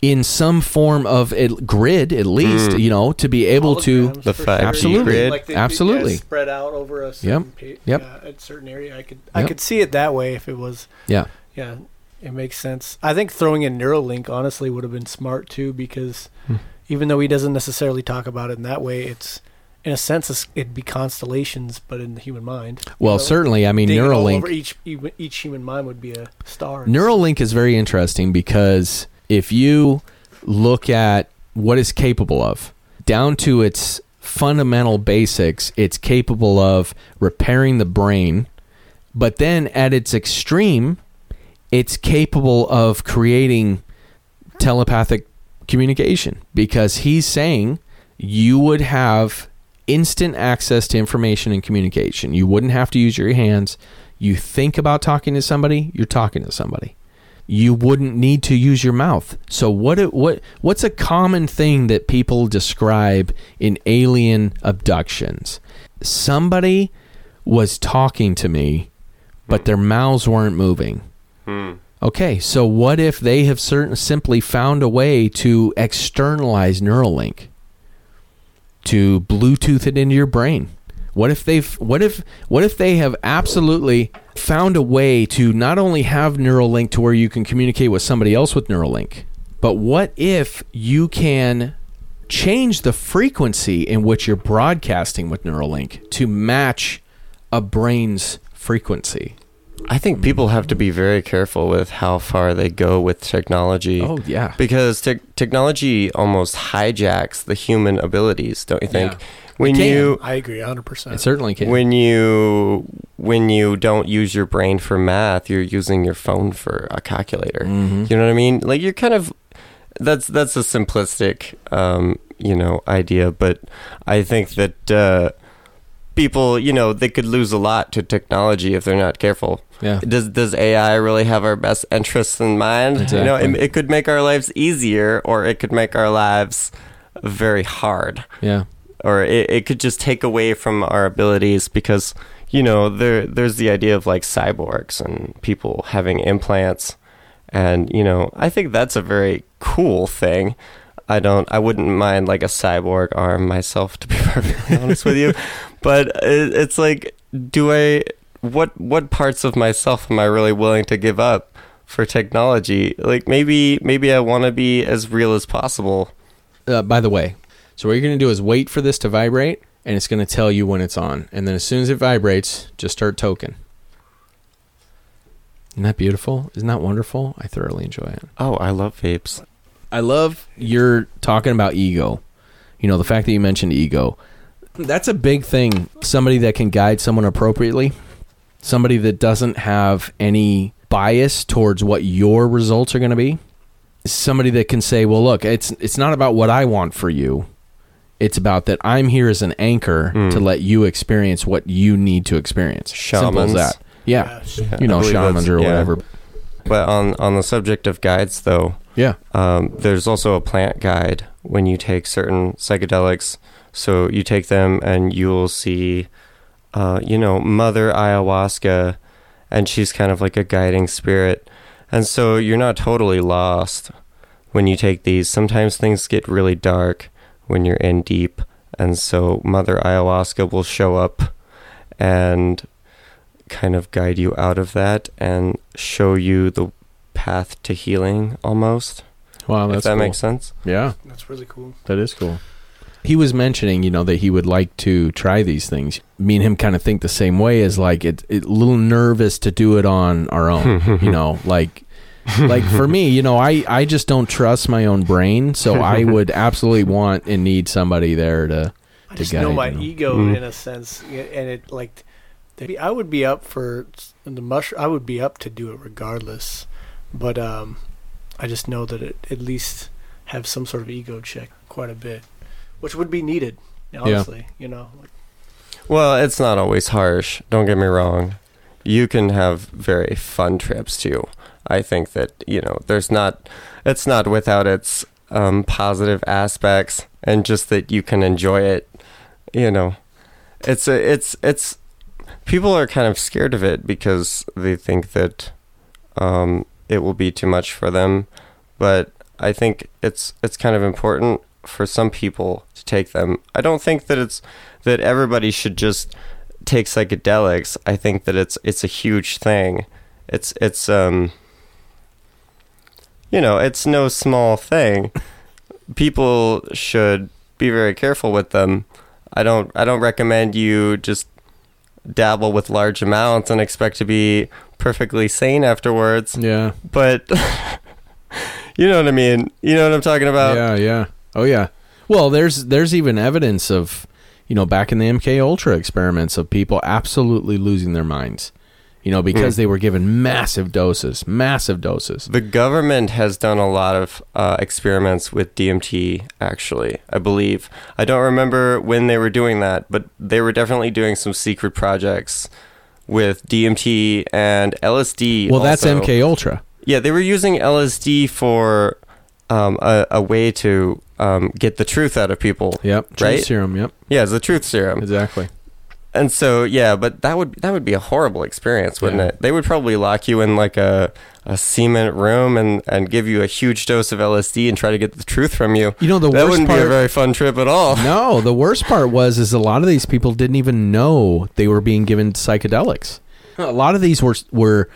in some form of a grid at least, Mm. you know, to be able to The for 5G sure. Absolutely. grid. Like they- they Absolutely. kinda spread out over a certain pa- Yep. yeah, a certain area. I could I could see it that way if it was yeah. yeah, it makes sense. I think throwing in Neuralink honestly would have been smart too because Hmm. Even though he doesn't necessarily talk about it in that way, it's in a sense it'd be constellations, but in the human mind. you Well, know? certainly, I mean Neuralink over each each human mind would be a star. Neuralink is very interesting because if you look at what it's capable of, down to its fundamental basics, it's capable of repairing the brain, but then at its extreme, it's capable of creating telepathic communication because he's saying you would have instant access to information and communication. You wouldn't have to use your hands. You think about talking to somebody, you're talking to somebody. You wouldn't need to use your mouth. So what what what's a common thing that people describe in alien abductions? Somebody was talking to me, but their mouths weren't moving. Hmm. Okay, so what if they have certain simply found a way to externalize Neuralink, to Bluetooth it into your brain? What if they've what if what if they have absolutely found a way to not only have Neuralink to where you can communicate with somebody else with Neuralink, but what if you can change the frequency in which you're broadcasting with Neuralink to match a brain's frequency? I think people have to be very careful with how far they go with technology. Oh yeah. Because te- technology almost hijacks the human abilities, don't you think? Yeah. When It can. you I agree 100%. It certainly can. when you when you don't use your brain for math, you're using your phone for a calculator. Mhm. You know what I mean? Like you're kind of that's that's a simplistic um, you know idea, but I think that uh, people you know they could lose a lot to technology if they're not careful. Yeah. Does does AI really have our best interests in mind? You know, it, it could make our lives easier, or it could make our lives very hard Yeah. or it, it could just take away from our abilities because you know there there's the idea of like cyborgs and people having implants and you know I think that's a very cool thing. I don't I wouldn't mind like a cyborg arm myself to be perfectly honest with you, but it, it's like do I what what parts of myself am I really willing to give up for technology? Like maybe maybe I want to be as real as possible. Uh, by the way, so what you're going to do is wait for this to vibrate, and it's going to tell you when it's on. And then as soon as it vibrates, just start token. Isn't that beautiful? Isn't that wonderful? I thoroughly enjoy it. Oh, I love vapes. I love you're talking about ego. You know, the fact that you mentioned ego. That's a big thing. Somebody that can guide someone appropriately, somebody that doesn't have any bias towards what your results are going to be. Somebody that can say, "Well, look, it's it's not about what I want for you. It's about that I'm here as an anchor Mm. to let you experience what you need to experience." Simple as Shamans. that. Yeah. Yeah. You know, I shamans or yeah. whatever. But on on the subject of guides, though, Yeah. um, there's also a plant guide when you take certain psychedelics. So you take them and you'll see, uh, you know, Mother Ayahuasca, and she's kind of like a guiding spirit. And so you're not totally lost when you take these. Sometimes things get really dark when you're in deep, and so Mother Ayahuasca will show up and kind of guide you out of that and show you the path to healing almost Wow, if that cool. makes sense. Yeah. That's really cool. That is cool. He was mentioning, you know, that he would like to try these things. Me and him kind of think the same way as like it, it a little nervous to do it on our own, you know, like like for me, you know, I I just don't trust my own brain, so I would absolutely want and need somebody there to I to just guide, know my you know. ego Mm. in a sense, and it like I would be up for the mush. I would be up to do it regardless, but um, I just know that it at least have some sort of ego check quite a bit, which would be needed. Honestly, you know, like, Well, it's not always harsh. Don't get me wrong. You can have very fun trips too. I think that you know, there's not. It's not without its um, positive aspects, and just that you can enjoy it. You know, it's a, it's it's. People are kind of scared of it because they think that um, it will be too much for them, but I think it's it's kind of important for some people to take them. I don't think that it's that everybody should just take psychedelics. I think that it's it's a huge thing. It's it's um you know, it's no small thing. People should be very careful with them. I don't I don't recommend you just dabble with large amounts and expect to be perfectly sane afterwards. Yeah. But you know what I mean? You know what I'm talking about? yeah, yeah. Oh yeah. Well, there's there's even evidence of, you know, back in the MK Ultra experiments of people absolutely losing their minds. You know, because Mm. they were given massive doses, massive doses. The government has done a lot of uh, experiments with DMT, actually, I believe. I don't remember when they were doing that, but they were definitely doing some secret projects with DMT and LSD. Well, that's. MK Ultra. Yeah, they were using LSD for um, a, a way to um, get the truth out of people. Yep. Truth Right? serum. Yep. Yeah, it's the truth serum. Exactly. And so, yeah, but that would that would be a horrible experience, wouldn't Yeah. it? They would probably lock you in like a, a cement room and, and give you a huge dose of LSD and try to get the truth from you. You know the that wouldn't part. be a very fun trip at all. no, the worst part was is a lot of these people didn't even know they were being given psychedelics. A lot of these were were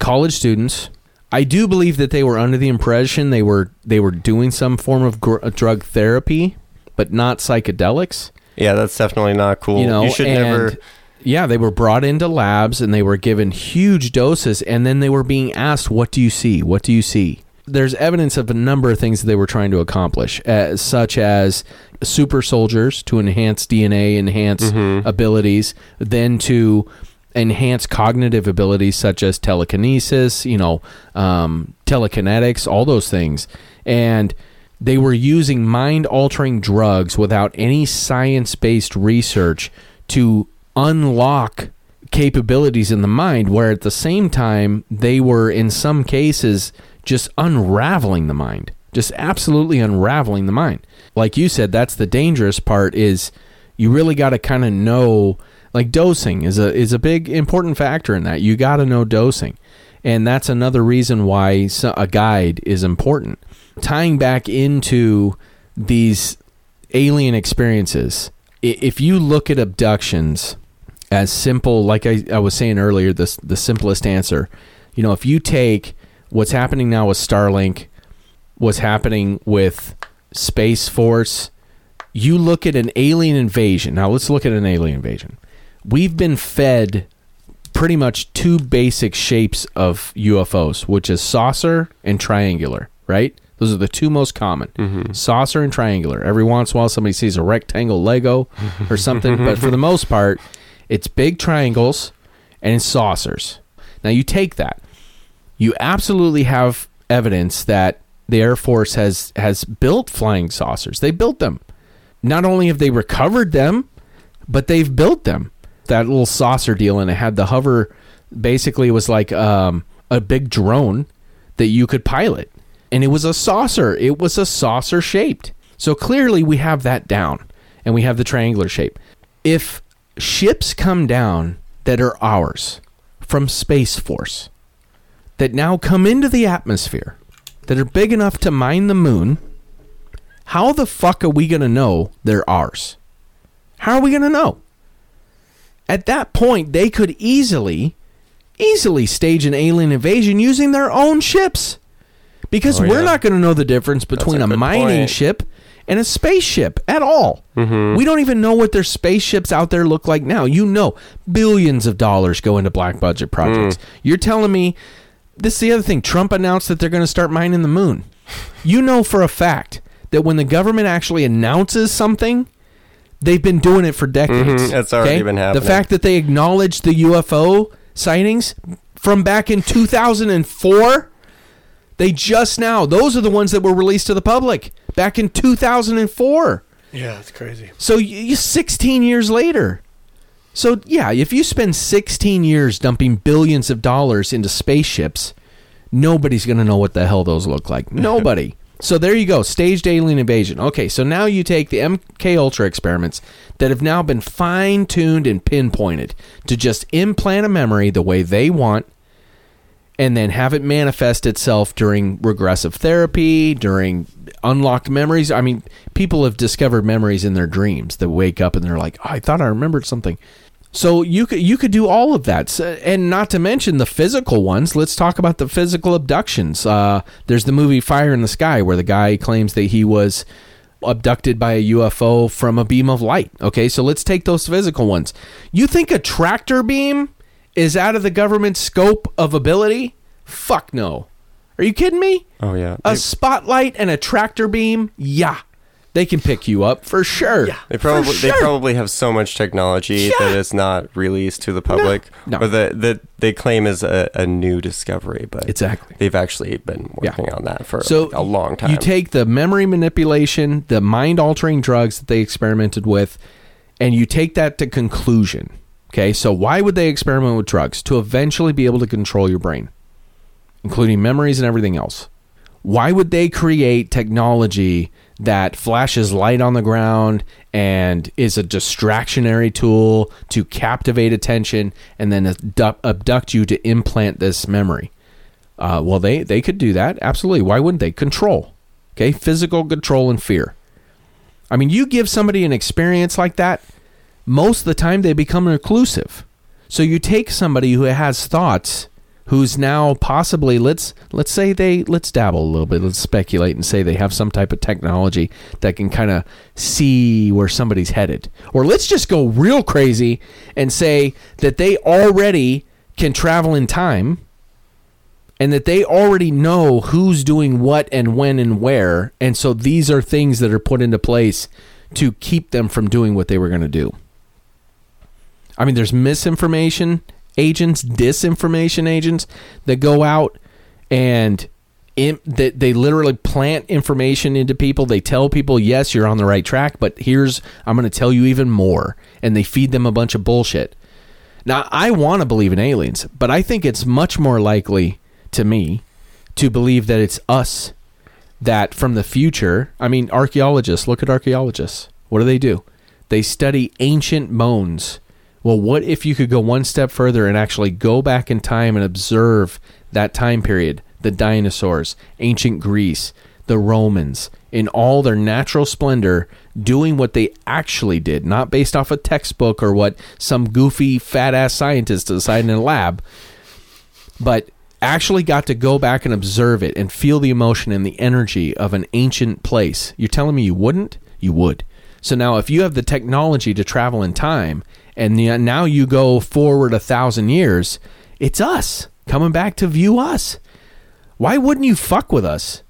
college students. I do believe that they were under the impression they were they were doing some form of gr- uh, drug therapy, but not psychedelics. Yeah, that's definitely not cool. You know, should and never. yeah, they were brought into labs and they were given huge doses, and then they were being asked, "What do you see? What do you see?" There's evidence of a number of things that they were trying to accomplish, uh, such as super soldiers to enhance DNA, enhance abilities, then to enhance cognitive abilities such as telekinesis, you know, um, telekinetics, all those things, and they were using mind altering drugs without any science based research to unlock capabilities in the mind, where at the same time, they were in some cases just unraveling the mind, just absolutely unraveling the mind. Like you said, that's the dangerous part is you really got to kind of know like dosing is a is a big important factor in that. You got to know dosing. And that's another reason why a guide is important. Tying back into these alien experiences, if you look at abductions as simple, like I, I was saying earlier, this the simplest answer, you know, if you take what's happening now with Starlink, what's happening with Space Force, you look at an alien invasion. Now let's look at an alien invasion. We've been fed pretty much two basic shapes of UFOs, which is saucer and triangular, right? Those are the two most common. Mm-hmm. Saucer and triangular. Every once in a while somebody sees a rectangle Lego or something, but for the most part, it's big triangles and saucers. Now you take that. You absolutely have evidence that the Air Force has has built flying saucers. They built them. Not only have they recovered them, but they've built them. That little saucer deal, and it had the hover. Basically, was like um, a big drone that you could pilot, and it was a saucer. It was a saucer shaped. So clearly, we have that down, and we have the triangular shape. If ships come down that are ours from Space Force, that now come into the atmosphere, that are big enough to mine the moon, how the fuck are we going to know they're ours? How are we going to know? At that point, they could easily, easily stage an alien invasion using their own ships. Because Oh, we're yeah. not going to know the difference between a a, mining point. ship and a spaceship at all. Mm-hmm. We don't even know what their spaceships out there look like now. You know, billions of dollars go into black budget projects. Mm. You're telling me this is the other thing. Trump announced that they're going to start mining the moon. You know for a fact that when the government actually announces something, they've been doing it for decades. Mhm, it's already been happening. The fact that they acknowledged the UFO sightings from back in 2004, they just now, those are the ones that were released to the public back in 2004. Yeah, it's crazy. So you, you 16 years later. So yeah, if you spend 16 years dumping billions of dollars into spaceships, nobody's going to know what the hell those look like. Nobody. So there you go, staged alien invasion. Okay, so now you take the MK Ultra experiments that have now been fine-tuned and pinpointed to just implant a memory the way they want and then have it manifest itself during regressive therapy, during unlocked memories. I mean, people have discovered memories in their dreams that wake up and they're like, oh, "I thought I remembered something." So you could you could do all of that, So- and not to mention the physical ones. Let's talk about the physical abductions. Uh, there's the movie Fire in the Sky, where the guy claims that he was abducted by a UFO from a beam of light. Okay, so let's take those physical ones. You think a tractor beam is out of the government's scope of ability? Fuck no. Are you kidding me? Oh yeah. A spotlight and a tractor beam? Yeah. They can pick you up for sure. Yeah. they probably For they probably have so much technology Yeah. that is not released to the public, No. or that that they claim is a, a new discovery, but Exactly. they've actually been Yeah. working on that for So like, a long time. You take the memory manipulation, the mind altering drugs that they experimented with, and you take that to conclusion. Okay, so why would they experiment with drugs? To eventually be able to control your brain, including memories and everything else. Why would they create technology that flashes light on the ground and is a distractionary tool to captivate attention and then abduct, you to implant this memory? Uh, well, they they could do that absolutely. Why wouldn't they? Control, okay, physical control and fear. I mean, you give somebody an experience like that, most of the time they become reclusive. So you take somebody who has thoughts, who's now possibly let's let's say they let's dabble a little bit, let's speculate and say they have some type of technology that can kind of see where somebody's headed, or let's just go real crazy and say that they already can travel in time and that they already know who's doing what and when and where. And so these are things that are put into place to keep them from doing what they were going to do. I mean, there's misinformation agents, disinformation agents that go out and in, they literally plant information into people. They tell people, yes, you're on the right track, but here's, I'm going to tell you even more. And they feed them a bunch of bullshit. Now, I want to believe in aliens, but I think it's much more likely to me to believe that it's us that from the future. I mean, archaeologists, look at archaeologists. What do they do? They study ancient bones. Well, what if you could go one step further and actually go back in time and observe that time period? The dinosaurs, ancient Greece, the Romans, in all their natural splendor, doing what they actually did, not based off a textbook or what some goofy fat ass scientist decided in a lab, but actually got to go back and observe it and feel the emotion and the energy of an ancient place. You're telling me you wouldn't? You would. So now, if you have the technology to travel in time, and the- now you go forward a thousand years, it's us coming back to view us. Why wouldn't you fuck with us?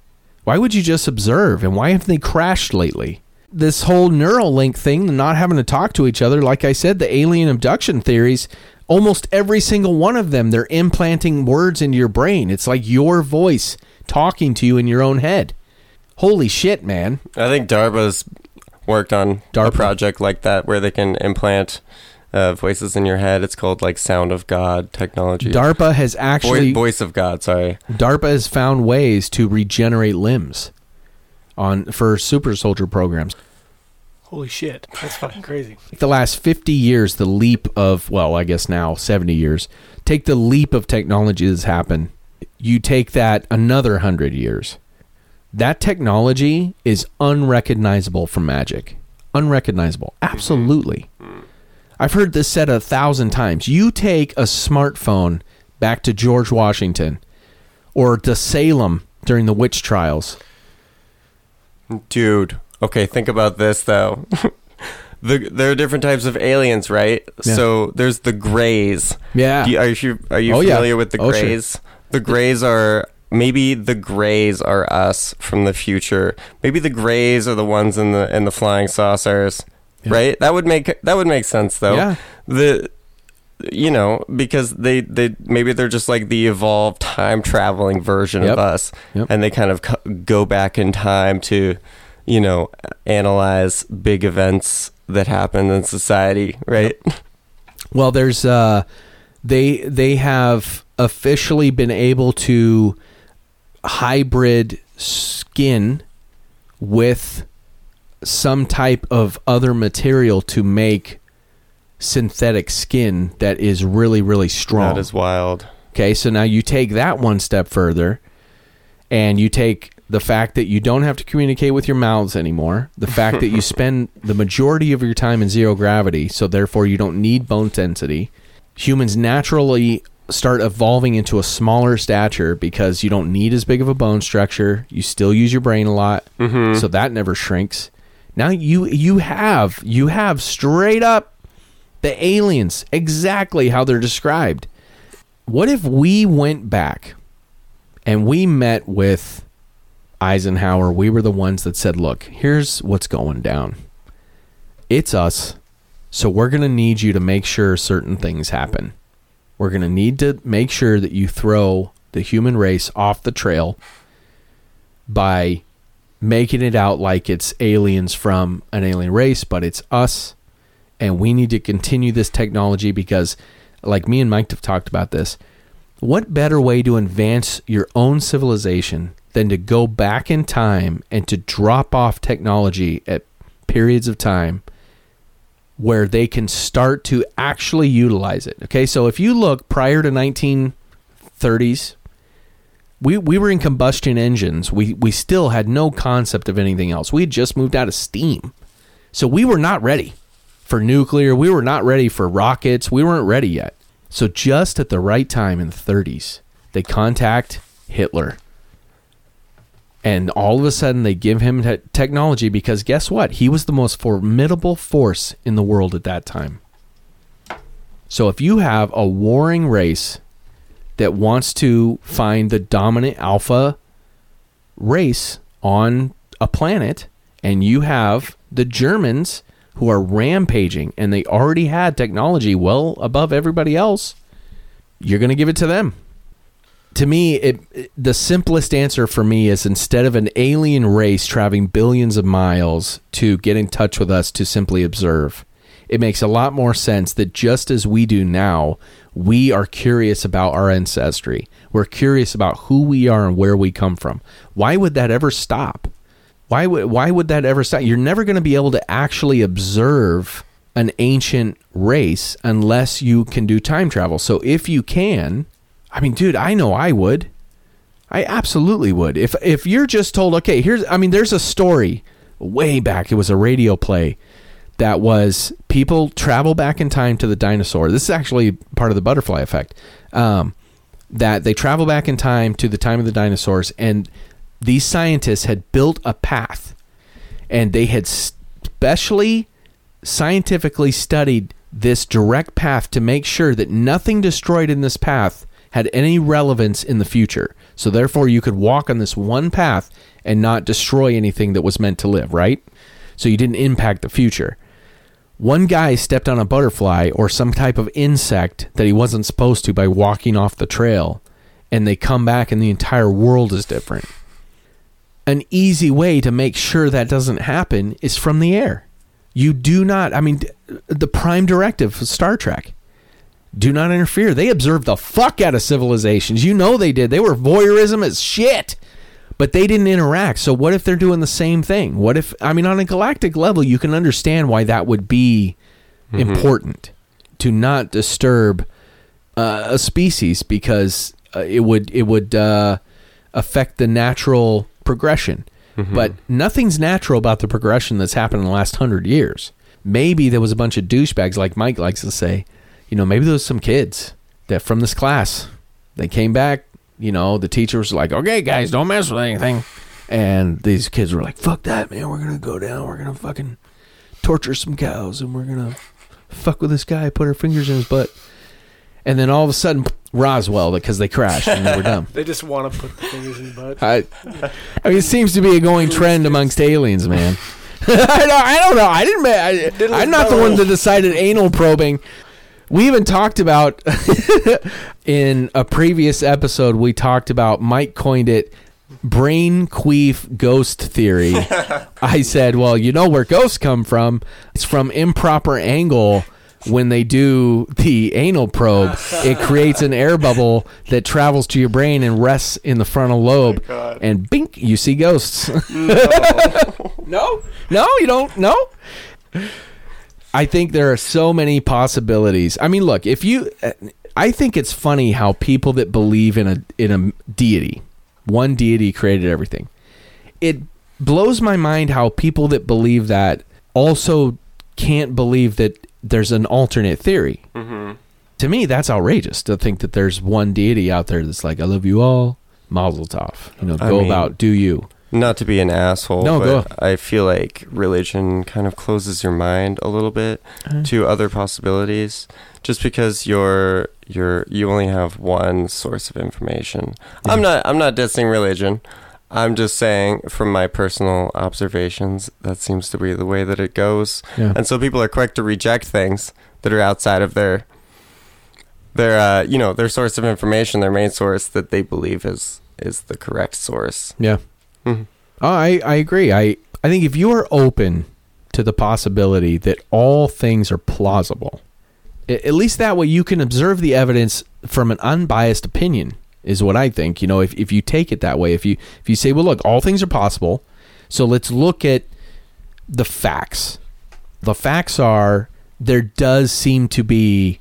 Why would you just observe? And why have they crashed lately? This whole Neuralink thing, not having to talk to each other, like I said, the alien abduction theories, almost every single one of them, they're implanting words into your brain. It's like your voice talking to you in your own head. Holy shit, man. I think DARPA's worked on DARPA. a project like that where they can implant uh, voices in your head. It's called like Sound of God technology. DARPA has Voi- actually voice of God. Sorry. DARPA has found ways to regenerate limbs on for super soldier programs. Holy shit, that's fucking crazy. the last 50 years the leap of well i guess now 70 years take the leap of technology that's happened you take that another 100 years that technology is unrecognizable from magic unrecognizable absolutely i've heard this said a thousand times you take a smartphone back to george washington or to salem during the witch trials Dude, okay, think about this though. the there are different types of aliens, right? Yeah. So there's the grays. yeah you, are you are you Oh, yeah. familiar with the Oh, sure. grays? The grays are maybe the grays are us from the future. Maybe the grays are the ones in the in the flying saucers. Yeah. Right? That would make that would make sense though. Yeah. The you know, because they they maybe they're just like the evolved time traveling version Yep. of us Yep. and they kind of co- go back in time to you know analyze big events that happen in society, right? Well, there's uh they they have officially been able to hybrid skin with some type of other material to make synthetic skin that is really really strong. That is wild. Okay, so now you take that one step further and you take the fact that you don't have to communicate with your mouths anymore, the fact that you spend the majority of your time in zero gravity, so therefore you don't need bone density. Humans naturally start evolving into a smaller stature because you don't need as big of a bone structure. You still use your brain a lot, mm-hmm. so that never shrinks. Now you you have you have straight up the aliens exactly how they're described. What if we went back and we met with Eisenhower? We were the ones that said, "Look, here's what's going down. It's us. So we're going to need you to make sure certain things happen. We're going to need to make sure that you throw the human race off the trail by making it out like it's aliens from an alien race, but it's us. And we need to continue this technology because, like me and Mike have talked about this, what better way to advance your own civilization than to go back in time and to drop off technology at periods of time where they can start to actually utilize it. Okay, so if you look prior to 1930s, we we were in combustion engines. We we still had no concept of anything else. We had just moved out of steam. So we were not ready for nuclear. We were not ready for rockets. We weren't ready yet. So just at the right time in the 30s, they contact Hitler. And all of a sudden they give him te- technology because guess what? He was the most formidable force in the world at that time. So if you have a warring race that wants to find the dominant alpha race on a planet and you have the Germans who are rampaging and they already had technology well above everybody else, you're going to give it to them. To me, it, it- the simplest answer for me is instead of an alien race traveling billions of miles to get in touch with us to simply observe, it makes a lot more sense that just as we do now, we are curious about our ancestry. We're curious about who we are and where we come from. Why would that ever stop? Why would why would that ever stop? You're never going to be able to actually observe an ancient race unless you can do time travel. So if you can, I mean, dude, I know I would. I absolutely would. If if you're just told, okay, here's I mean, there's a story way back. It was a radio play that was people travel back in time to the dinosaur. This is actually part of the butterfly effect. Um, that they travel back in time to the time of the dinosaurs, and these scientists had built a path, and they had specially scientifically studied this direct path to make sure that nothing destroyed in this path had any relevance in the future. So therefore you could walk on this one path and not destroy anything that was meant to live, right? So you didn't impact the future. One guy stepped on a butterfly or some type of insect that he wasn't supposed to by walking off the trail, and they come back and the entire world is different. An easy way to make sure that doesn't happen is from the air. You do not, I mean, the prime directive of Star Trek do not interfere. They observed the fuck out of civilizations. You know they did. They were voyeurism as shit. But they didn't interact. So what if they're doing the same thing? What if I mean on a galactic level you can understand why that would be important to not disturb uh, a species because uh, it would it would uh, affect the natural progression. But nothing's natural about the progression that's happened in the last hundred years. Maybe there was a bunch of douchebags, like Mike likes to say. You know, maybe there was some kids that from this class they came back. You know, the teacher was like, "Okay, guys, don't mess with anything," and these kids were like, "Fuck that, man! We're gonna go down. We're gonna fucking torture some cows, and we're gonna fuck with this guy, put our fingers in his butt." And then all of a sudden, Roswell, because they crashed and they were dumb. They just want to put the fingers in the butt. I, I mean, it seems to be a going trend amongst aliens, man. I, don't, I don't know. I didn't. I, I'm not the one that decided anal probing. We even talked about in a previous episode. We talked about Mike coined it brain queef ghost theory. I said, well, you know where ghosts come from? It's from improper angle. When they do the anal probe, it creates an air bubble that travels to your brain and rests in the frontal oh lobe, God. and bink, you see ghosts. no, no, you don't. No. I think there are so many possibilities. I mean, look, if you, I think it's funny how people that believe in a in a deity, one deity created everything. It blows my mind how people that believe that also can't believe that there's an alternate theory. Mm-hmm. To me, that's outrageous to think that there's one deity out there that's like, "I love you all, Mazel Tov." You know, I go mean- about, do you? Not to be an asshole, No, but go. I feel like religion kind of closes your mind a little bit Uh. to other possibilities, just because you're you're you only have one source of information. I'm not I'm not dissing religion. I'm just saying from my personal observations, that seems to be the way that it goes. Yeah. And so people are quick to reject things that are outside of their their uh, you know their source of information, their main source that they believe is is the correct source. Yeah. Mhm. Oh, I, I agree. I, I think if you are open to the possibility that all things are plausible, at least that way you can observe the evidence from an unbiased opinion is what I think. You know, if, if you take it that way, if you if you say, well, look, all things are possible, so let's look at the facts. The facts are there does seem to be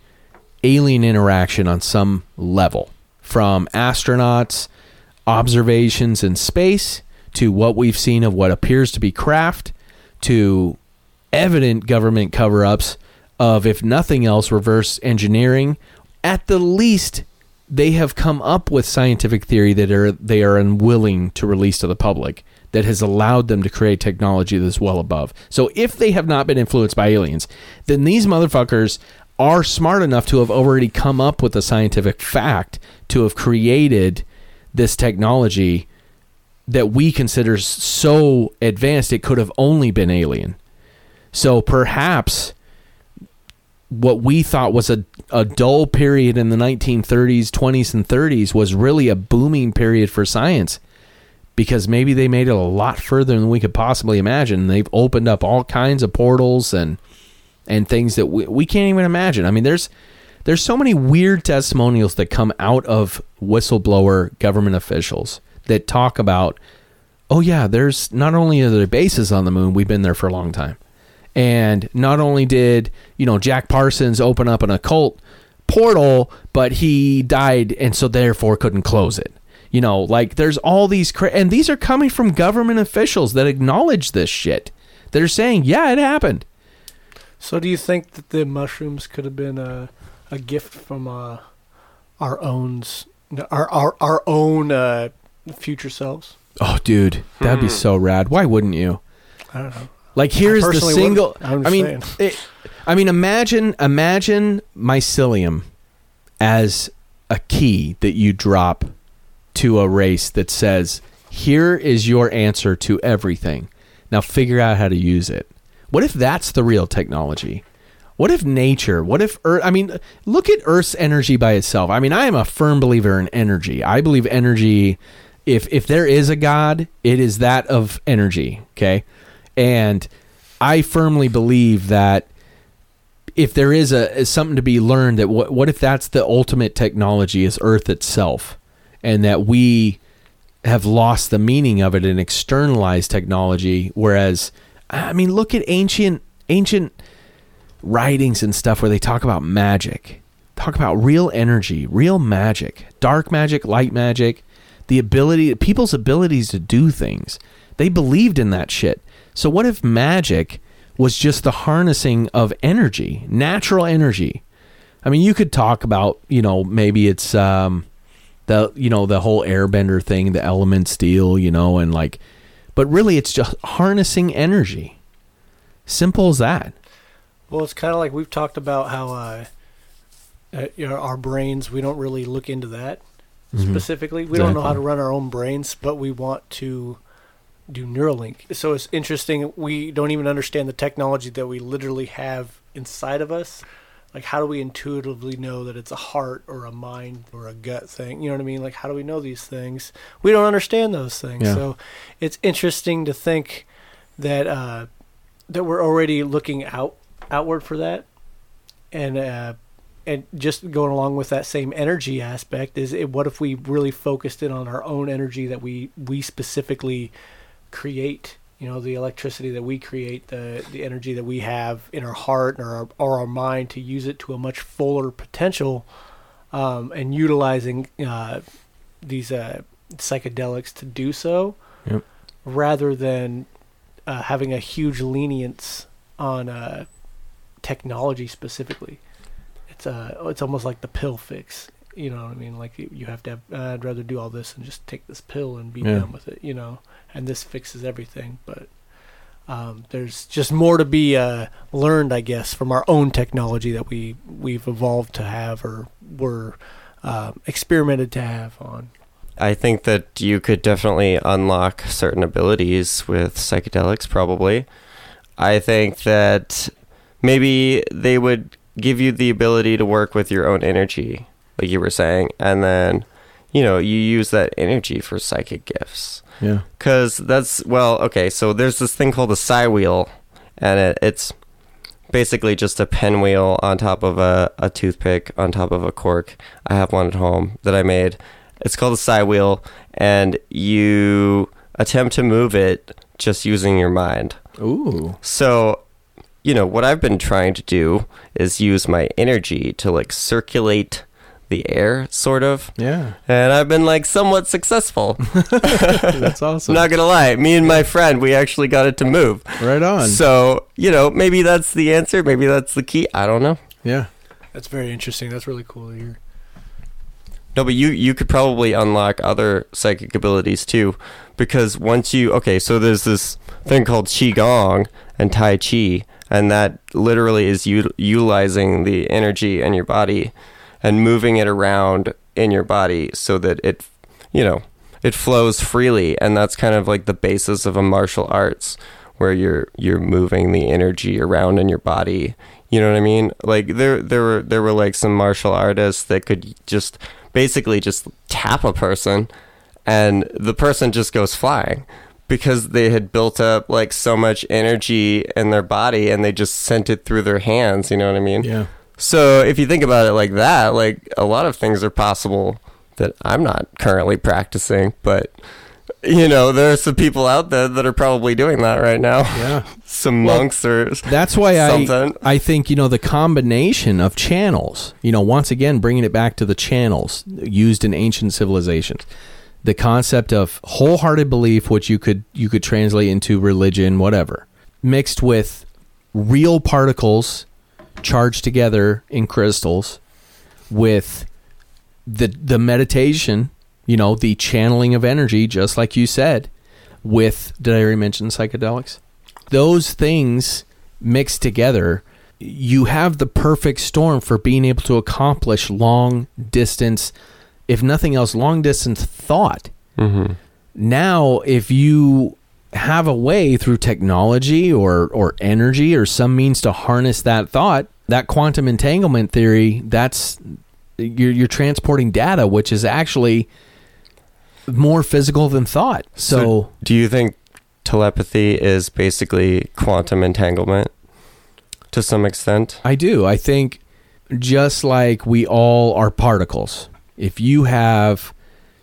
alien interaction on some level from astronauts observations in space to what we've seen of what appears to be craft to evident government cover-ups of if nothing else reverse engineering at the least they have come up with scientific theory that are they are unwilling to release to the public that has allowed them to create technology that's well above. So if they have not been influenced by aliens, then these motherfuckers are smart enough to have already come up with a scientific fact to have created this technology that we consider so advanced it could have only been alien. So perhaps what we thought was a, a dull period in the 1930s, 20s, and 30s was really a booming period for science because maybe they made it a lot further than we could possibly imagine. They've opened up all kinds of portals and and things that we, we can't even imagine. I mean, there's there's so many weird testimonials that come out of whistleblower government officials that talk about, oh yeah, there's not only are there bases on the moon, we've been there for a long time. And not only did, you know, Jack Parsons open up an occult portal, but he died and so therefore couldn't close it. You know, like there's all these cra- and these are coming from government officials that acknowledge this shit. That are saying, "Yeah, it happened." So, do you think that the mushrooms could have been a, a gift from uh, our own our our, our own uh, future selves? Oh, dude, that'd be Hmm. so rad. Why wouldn't you? I don't know. Like here's the personally single. wouldn't. I'm I mean, saying. it, I mean, imagine imagine mycelium as a key that you drop to a race that says, "Here is your answer to everything. Now figure out how to use it." What if that's the real technology? What if nature? What if Earth? I mean, look at Earth's energy by itself. I mean, I am a firm believer in energy. I believe energy. If if there is a God, it is that of energy. Okay, and I firmly believe that if there is a is something to be learned, that what what if that's the ultimate technology is Earth itself, and that we have lost the meaning of it and externalized technology. Whereas, I mean, look at ancient ancient writings and stuff where they talk about magic, talk about real energy, real magic, dark magic, light magic, the ability, people's abilities to do things. They believed in that shit. So what if magic was just the harnessing of energy, natural energy? I mean, you could talk about, you know, maybe it's um, the, you know, the whole airbender thing, the element steel, you know, and like, but really it's just harnessing energy. Simple as that. Well, it's kind of like we've talked about how uh, uh, you know, our brains. We don't really look into that Mhm. specifically. We don't know how to run our own brains, but we want to do Neuralink. So it's interesting. We don't even understand the technology that we literally have inside of us. Like, how do we intuitively know that it's a heart or a mind or a gut thing? You know what I mean? Like, how do we know these things? We don't understand those things. Yeah. So it's interesting to think that uh, that we're already looking out outward for that, and uh, and just going along with that same energy aspect is it, what if we really focused in on our own energy that we we specifically create you know the electricity that we create the the energy that we have in our heart or our, or our mind to use it to a much fuller potential um, and utilizing uh, these uh, psychedelics to do so, Yep. rather than uh, having a huge lenience on uh, technology specifically. It's uh, it's almost like the pill fix. You know what I mean? Like you you have to have. Uh, I'd rather do all this and just take this pill and be Yeah. done with it. You know, and this fixes everything. But um, there's just more to be uh, learned, I guess, from our own technology that we we've evolved to have or were um, experimented to have on. I think that you could definitely unlock certain abilities with psychedelics, probably. I think that maybe they would give you the ability to work with your own energy, like you were saying, and then, you know, you use that energy for psychic gifts. Yeah. Because that's, well, okay, so there's this thing called the psi wheel, and it, it's basically just a pinwheel on top of a, a toothpick, on top of a cork. I have one at home that I made. It's called a psi wheel, and you attempt to move it just using your mind. Ooh. So, you know, what I've been trying to do is use my energy to like circulate the air, sort of. Yeah. And I've been like somewhat successful. That's awesome. Not gonna lie, me and my friend, we actually got it to move. right on. So, you know, maybe that's the answer. Maybe that's the key. I don't know. yeah. That's very interesting. That's really cool to hear. No, but you you could probably unlock other psychic abilities too, because once you okay, so there's this thing called qigong and tai chi, and that literally is u- utilizing the energy in your body and moving it around in your body so that it, you know, it flows freely, and that's kind of like the basis of a martial arts where you're you're moving the energy around in your body. You know what I mean? Like there there were there were like some martial artists that could just basically just tap a person and the person just goes flying because they had built up like so much energy in their body and they just sent it through their hands, you know what I mean? Yeah. So if you think about it like that, like a lot of things are possible that I'm not currently practicing, but you know, there are some people out there that are probably doing that right now. Yeah. Some Well, monks or That's why I I think you know the combination of channels. You know, once again bringing it back to the channels used in ancient civilizations. The concept of wholehearted belief, which you could you could translate into religion, whatever, mixed with real particles charged together in crystals, with the the meditation, you know, the channeling of energy, just like you said, with did I already mention psychedelics? Those things mixed together, you have the perfect storm for being able to accomplish long distance, if nothing else, long distance thought. mm-hmm. Now, if you have a way through technology or or energy or some means to harness that thought, that quantum entanglement theory, that's you're you're transporting data, which is actually more physical than thought. so do you think telepathy is basically quantum entanglement to some extent? I do. I think just like we all are particles, if you have,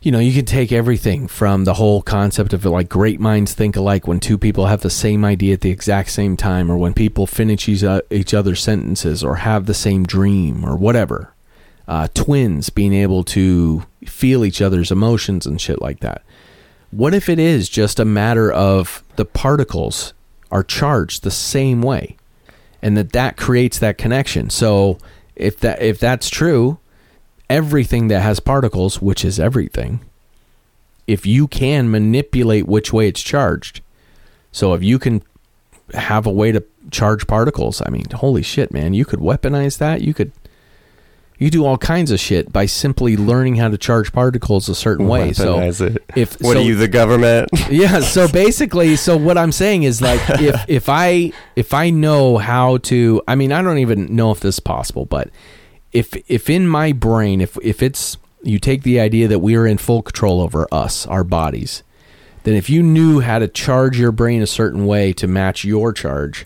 you know, you can take everything from the whole concept of like great minds think alike when two people have the same idea at the exact same time, or when people finish each, other's sentences, or have the same dream, or whatever. Uh, twins being able to feel each other's emotions and shit like that. What if it is just a matter of the particles are charged the same way? and that that creates that connection. So if that if that's true, everything that has particles, which is everything, if you can manipulate which way it's charged, so if you can have a way to charge particles, I mean, holy shit, man, you could weaponize that. You could you do all kinds of shit by simply learning how to charge particles a certain way. So it. if What so, are you, the government? yeah so basically so what i'm saying is like if if i if i know how to i mean i don't even know if this is possible but if if in my brain if if it's you take the idea that we are in full control over us our bodies then if you knew how to charge your brain a certain way to match your charge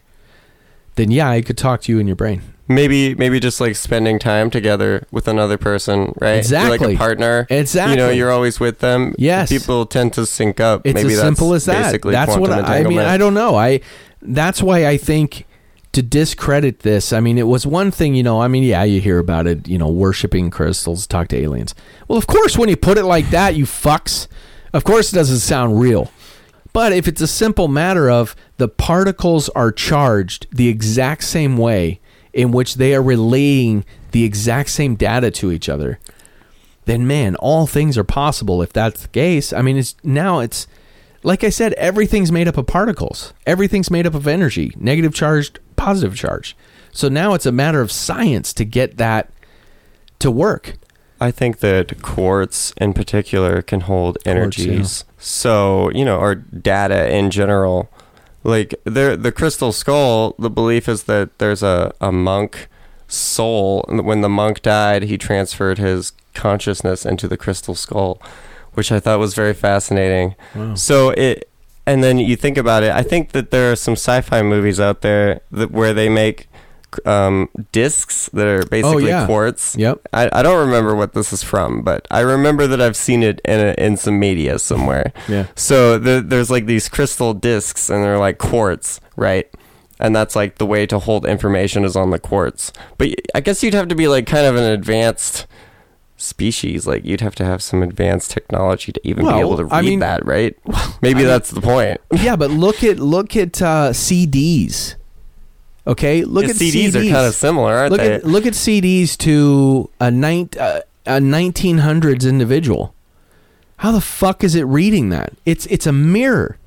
then yeah i could talk to you in your brain maybe maybe just like spending time together with another person, right? You're Exactly. like a partner. Exactly. You know, you're always with them. Yes. People tend to sync up. It's maybe as that's simple as that. Basically That's what I, I mean. I don't know. I that's why I think to discredit this. I mean, it was one thing, you know. I mean, yeah, you hear about it, you know, worshiping crystals, talk to aliens. Well, of course, when you put it like that, you fucks. Of course, it doesn't sound real. But if it's a simple matter of the particles are charged the exact same way in which they are relaying the exact same data to each other, then man, all things are possible if that's the case. I mean, it's now it's like I said, everything's made up of particles. Everything's made up of energy, negative charged, positive charge. So now it's a matter of science to get that to work. I think that quartz in particular can hold energies. yeah. So, you know, or data in general. Like there the crystal skull, the belief is that there's a, a monk soul when the monk died, he transferred his consciousness into the crystal skull, which I thought was very fascinating. Wow. So it and then you think about it, I think that there are some sci-fi movies out there that where they make um, discs that are basically Oh, yeah. quartz. Yep. I, I don't remember what this is from, but I remember that I've seen it in a, in some media somewhere. Yeah. So the, there's like these crystal discs, and they're like quartz, right? And that's like the way to hold information is on the quartz. But I guess you'd have to be like kind of an advanced species. Like you'd have to have some advanced technology to even be able to read I mean- that, right? Maybe I mean- that's the point. yeah, but look at look at uh, CDs. Okay, look Yeah, at CDs, are kind of similar, aren't look they? at look at CDs to a nine uh, a 1900s individual. How the fuck is it reading that? It's it's a mirror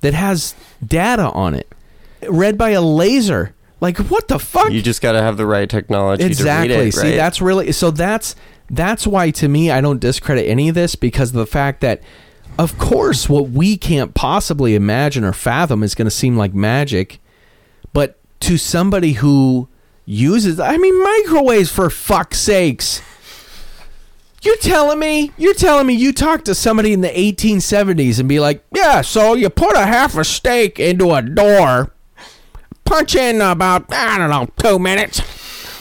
that has data on it, read by a laser. Like what the fuck? you just got to have the right technology exactly. to read it, See, right? that's really so. That's that's why to me I don't discredit any of this because of the fact that, of course, what we can't possibly imagine or fathom is going to seem like magic, but to somebody who uses, I mean, microwaves for fuck's sakes. You're telling me, you're telling me you talk to somebody in the 1870s and be like, yeah, so you put a half a steak into a door, punch in about, I don't know, two minutes,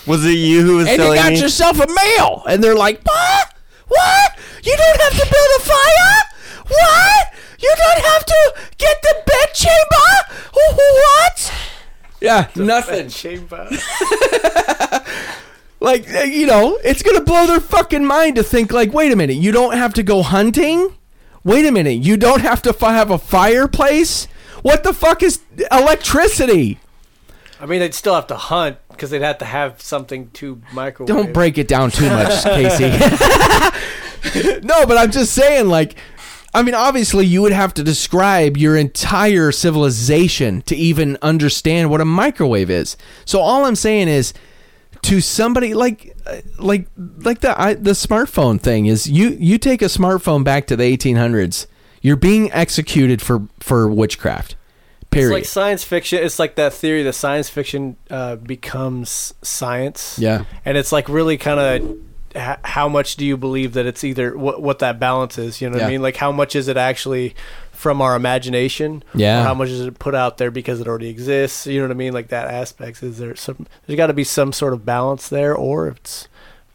Was it you who was and you got me? yourself a meal. And they're like, what? What? You don't have to build a fire? What? You don't have to get the bed chamber? What? Yeah, nothing. Chamber. Like, uh, you know, it's going to blow their fucking mind to think, like, wait a minute, you don't have to go hunting? Wait a minute, you don't have to fi- have a fireplace? What the fuck is electricity? I mean, they'd still have to hunt because they'd have to have something to microwave. Don't break it down too much, Casey. no, but I'm just saying, like, I mean, obviously, you would have to describe your entire civilization to even understand what a microwave is. So all I'm saying is, to somebody like, uh, like, like the I, the smartphone thing is, you you take a smartphone back to the 1800s, you're being executed for for witchcraft. It's like science fiction. It's like that theory that science fiction uh, becomes science. yeah. and it's like really kind of h- how much do you believe that it's either what what that balance is you know what Yeah. i mean like how much is it actually from our imagination Yeah. or how much is it put out there because it already exists you know what i mean like that aspects is there some there's got to be some sort of balance there or it's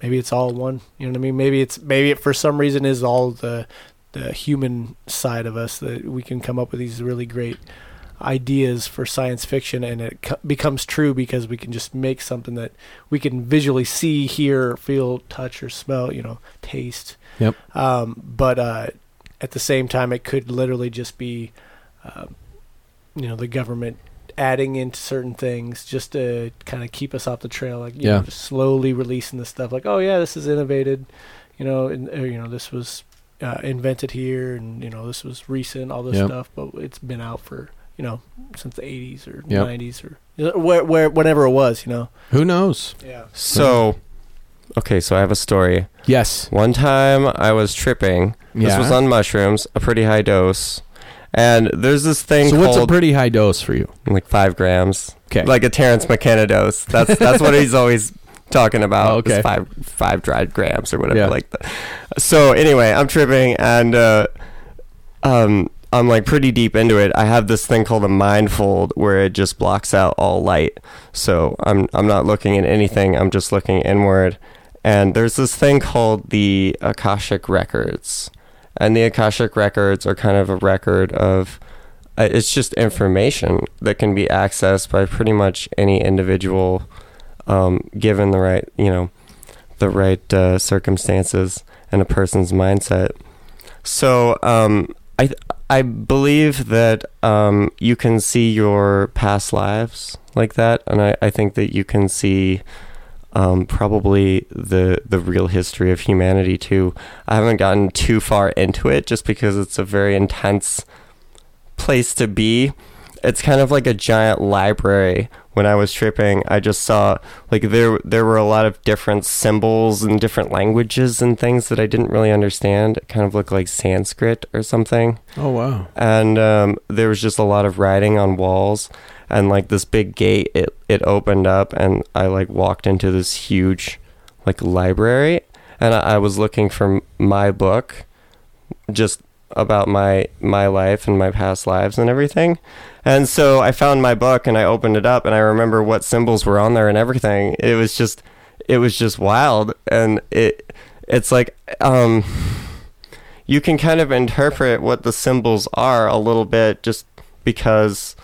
maybe it's all one you know what i mean maybe it's maybe it for some reason is all the the human side of us that we can come up with these really great ideas for science fiction and it co- becomes true because we can just make something that we can visually see hear feel touch or smell you know taste Yep. um, but uh, at the same time it could literally just be um, you know the government adding into certain things just to kind of keep us off the trail like you Yeah. know, just slowly releasing the stuff like oh yeah this is innovated you know and or, you know this was uh, invented here and you know this was recent all this Yep. stuff but it's been out for you know since the 80s or Yep. 90s or you know, where, where whenever it was you know Who knows? yeah So, okay, so I have a story. Yes. One time I was tripping. This Yeah. was on mushrooms, a pretty high dose. And there's this thing So what's a pretty high dose for you? like five grams, Okay. like a Terence McKenna dose. That's that's what he's always talking about. Oh, okay. five five dried grams or whatever Yeah. like that. So anyway, I'm tripping and uh, um, I'm like pretty deep into it. I have this thing called a mindfold where it just blocks out all light. So I'm I'm not looking at anything. I'm just looking inward. And there's this thing called the Akashic records. And the Akashic records are kind of a record of uh, it's just information that can be accessed by pretty much any individual, um, given the right, you know, the right uh, circumstances and a person's mindset. So um, I I believe that um, you can see your past lives like that, and I, I think that you can see um, probably the the real history of humanity too. I haven't gotten too far into it just because it's a very intense place to be. It's kind of like a giant library. When I was tripping, I just saw like there there were a lot of different symbols and different languages and things that I didn't really understand. It kind of looked like Sanskrit or something Oh wow. and um, there was just a lot of writing on walls and like this big gate it it opened up and i like walked into this huge like library and i, I was looking for m- my book just about my my life and my past lives and everything. And so i found my book and i opened it up and i remember what symbols were on there and everything. It was just it was just wild. And it it's like um you can kind of interpret what the symbols are a little bit just because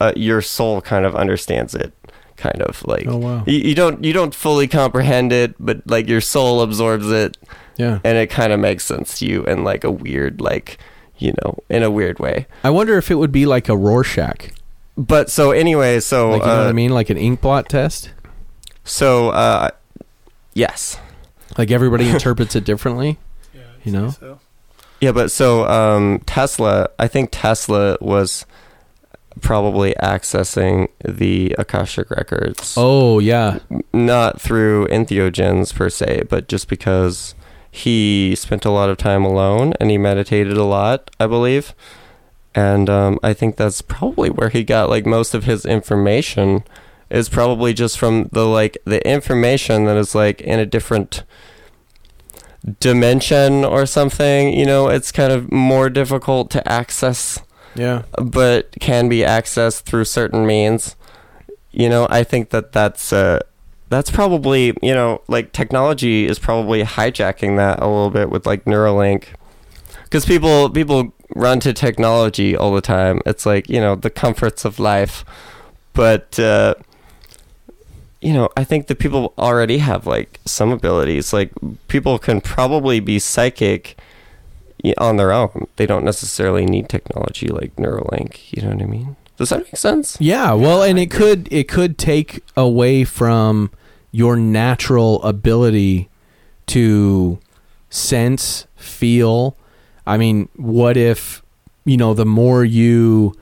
uh, your soul kind of understands it kind of like Oh, wow. you, you don't you don't fully comprehend it but like your soul absorbs it Yeah. and it kind of makes sense to you in like a weird like you know in a weird way I wonder if it would be like a Rorschach. but so anyway so Like you know uh, what I mean? Like an ink blot test. so uh yes Like everybody interprets it differently. Yeah, You know? so. Yeah, but so um, Tesla, I think Tesla was probably accessing the Akashic records, Oh yeah. not through entheogens per se, but just because he spent a lot of time alone and he meditated a lot, I believe. And um, I think that's probably where he got like most of his information is probably just from the like the information that is like in a different dimension or something. You know, it's kind of more difficult to access Yeah. but can be accessed through certain means. You know, I think that that's uh, that's probably you know like technology is probably hijacking that a little bit with like Neuralink, because people people run to technology all the time. It's like you know the comforts of life, but uh, you know I think that people already have like some abilities. Like people can probably be psychic on their own. They don't necessarily need technology like Neuralink. You know what I mean? Does that make sense? Yeah, well, and it could it could take away from your natural ability to sense, feel. I mean, what if you know the more you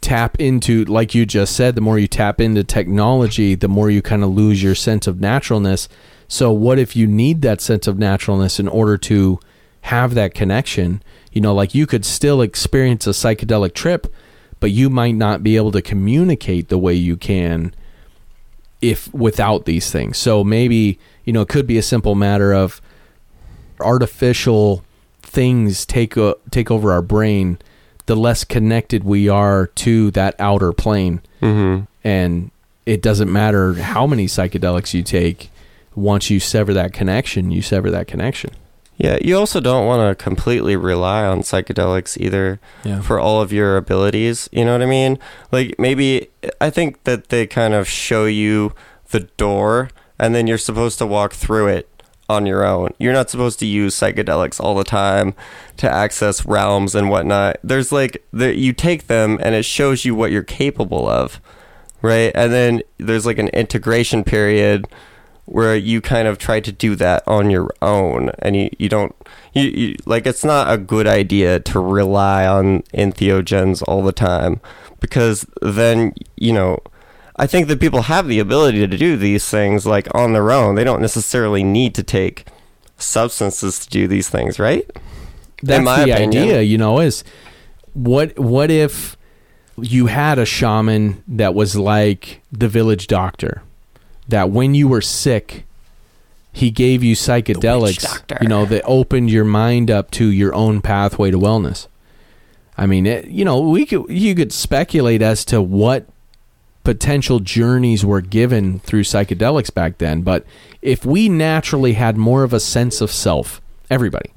tap into like you just said, the more you tap into technology, the more you kind of lose your sense of naturalness. So what if you need that sense of naturalness in order to have that connection? You know, like you could still experience a psychedelic trip, but you might not be able to communicate the way you can if without these things. So maybe, you know, it could be a simple matter of artificial things take o take over our brain the less connected we are to that outer plane Mm-hmm. and it doesn't matter how many psychedelics you take once you sever that connection you sever that connection Yeah, you also don't want to completely rely on psychedelics either yeah for all of your abilities. You know what I mean? Like maybe I think that they kind of show you the door and then you're supposed to walk through it on your own. You're not supposed to use psychedelics all the time to access realms and whatnot. There's like the, you take them and it shows you what you're capable of, right? And then there's like an integration period where you kind of try to do that on your own and you, you don't you, you like it's not a good idea to rely on entheogens all the time because then you know I think that people have the ability to do these things like on their own. They don't necessarily need to take substances to do these things, right? that's my the opinion. idea you know is what what if you had a shaman that was like the village doctor that when you were sick he gave you psychedelics you know that opened your mind up to your own pathway to wellness i mean it, you know we could you could speculate as to what potential journeys were given through psychedelics back then but if we naturally had more of a sense of self everybody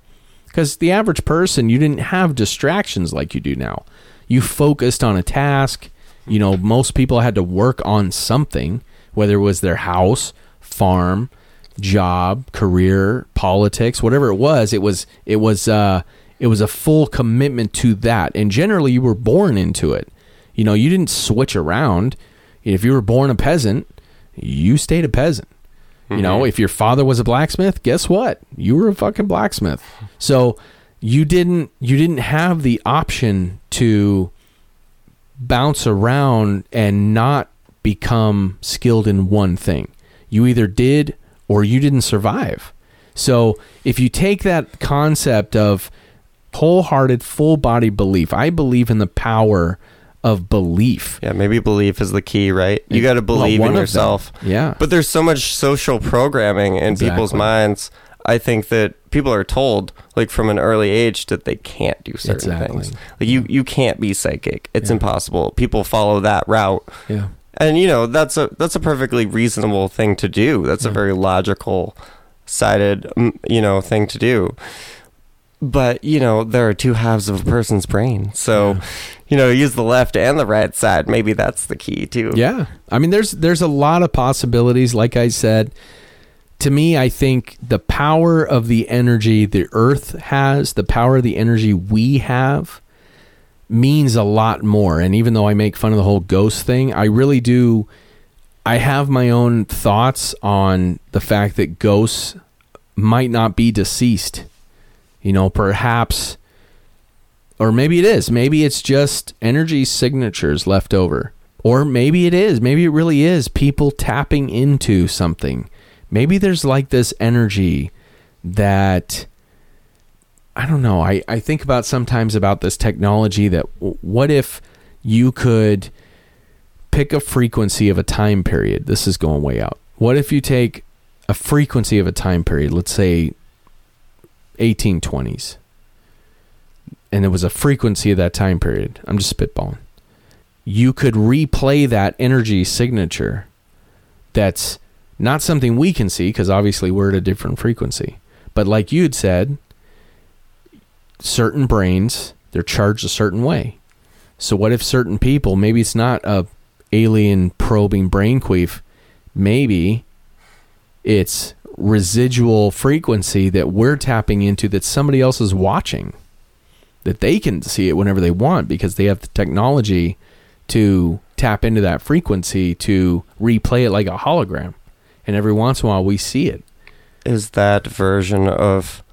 Because the average person, you didn't have distractions like you do now. You focused on a task. You know, most people had to work on something, whether it was their house, farm, job, career, politics, whatever it was. It was it was uh, it was a full commitment to that, and generally you were born into it. You know, you didn't switch around. If you were born a peasant, you stayed a peasant. You know, if your father was a blacksmith, guess what? You were a fucking blacksmith. So you didn't you didn't have the option to bounce around and not become skilled in one thing. You either did or you didn't survive. So if you take that concept of wholehearted, full body belief, I believe in the power of belief. Yeah, maybe belief is the key, right? You got to believe one in yourself. Yeah. But there's so much social programming in people's minds. I think that people are told, like from an early age, that they can't do certain Exactly. things. Like you, you can't be psychic. It's Yeah. impossible. People follow that route, yeah. And you know that's a that's a perfectly reasonable thing to do. That's a very logical, sided, mm, you know, thing to do. But you know, there are two halves of a person's brain, so Yeah. you know, use the left and the right side. Maybe that's the key too. Yeah. I mean there's there's a lot of possibilities like I said. To me, I think the power of the energy the earth has, the power of the energy we have means a lot more. And even though I make fun of the whole ghost thing, I really do I have my own thoughts on the fact that ghosts might not be deceased. You know, perhaps or maybe it is. Maybe it's just energy signatures left over. Or maybe it is. Maybe it really is people tapping into something. Maybe there's like this energy that I don't know. I, I think about sometimes about this technology that what if you could pick a frequency of a time period? This is going way out. What if you take a frequency of a time period, let's say 1820s, and it was a frequency of that time period? I'm just spitballing. You could replay that energy signature that's not something we can see because obviously we're at a different frequency. But like you had said, certain brains they're charged a certain way. So what if certain people, maybe it's not a alien probing brain queef, maybe it's residual frequency that we're tapping into that somebody else is watching. That they can see it whenever they want because they have the technology to tap into that frequency to replay it like a hologram. And every once in a while we see it. is that version of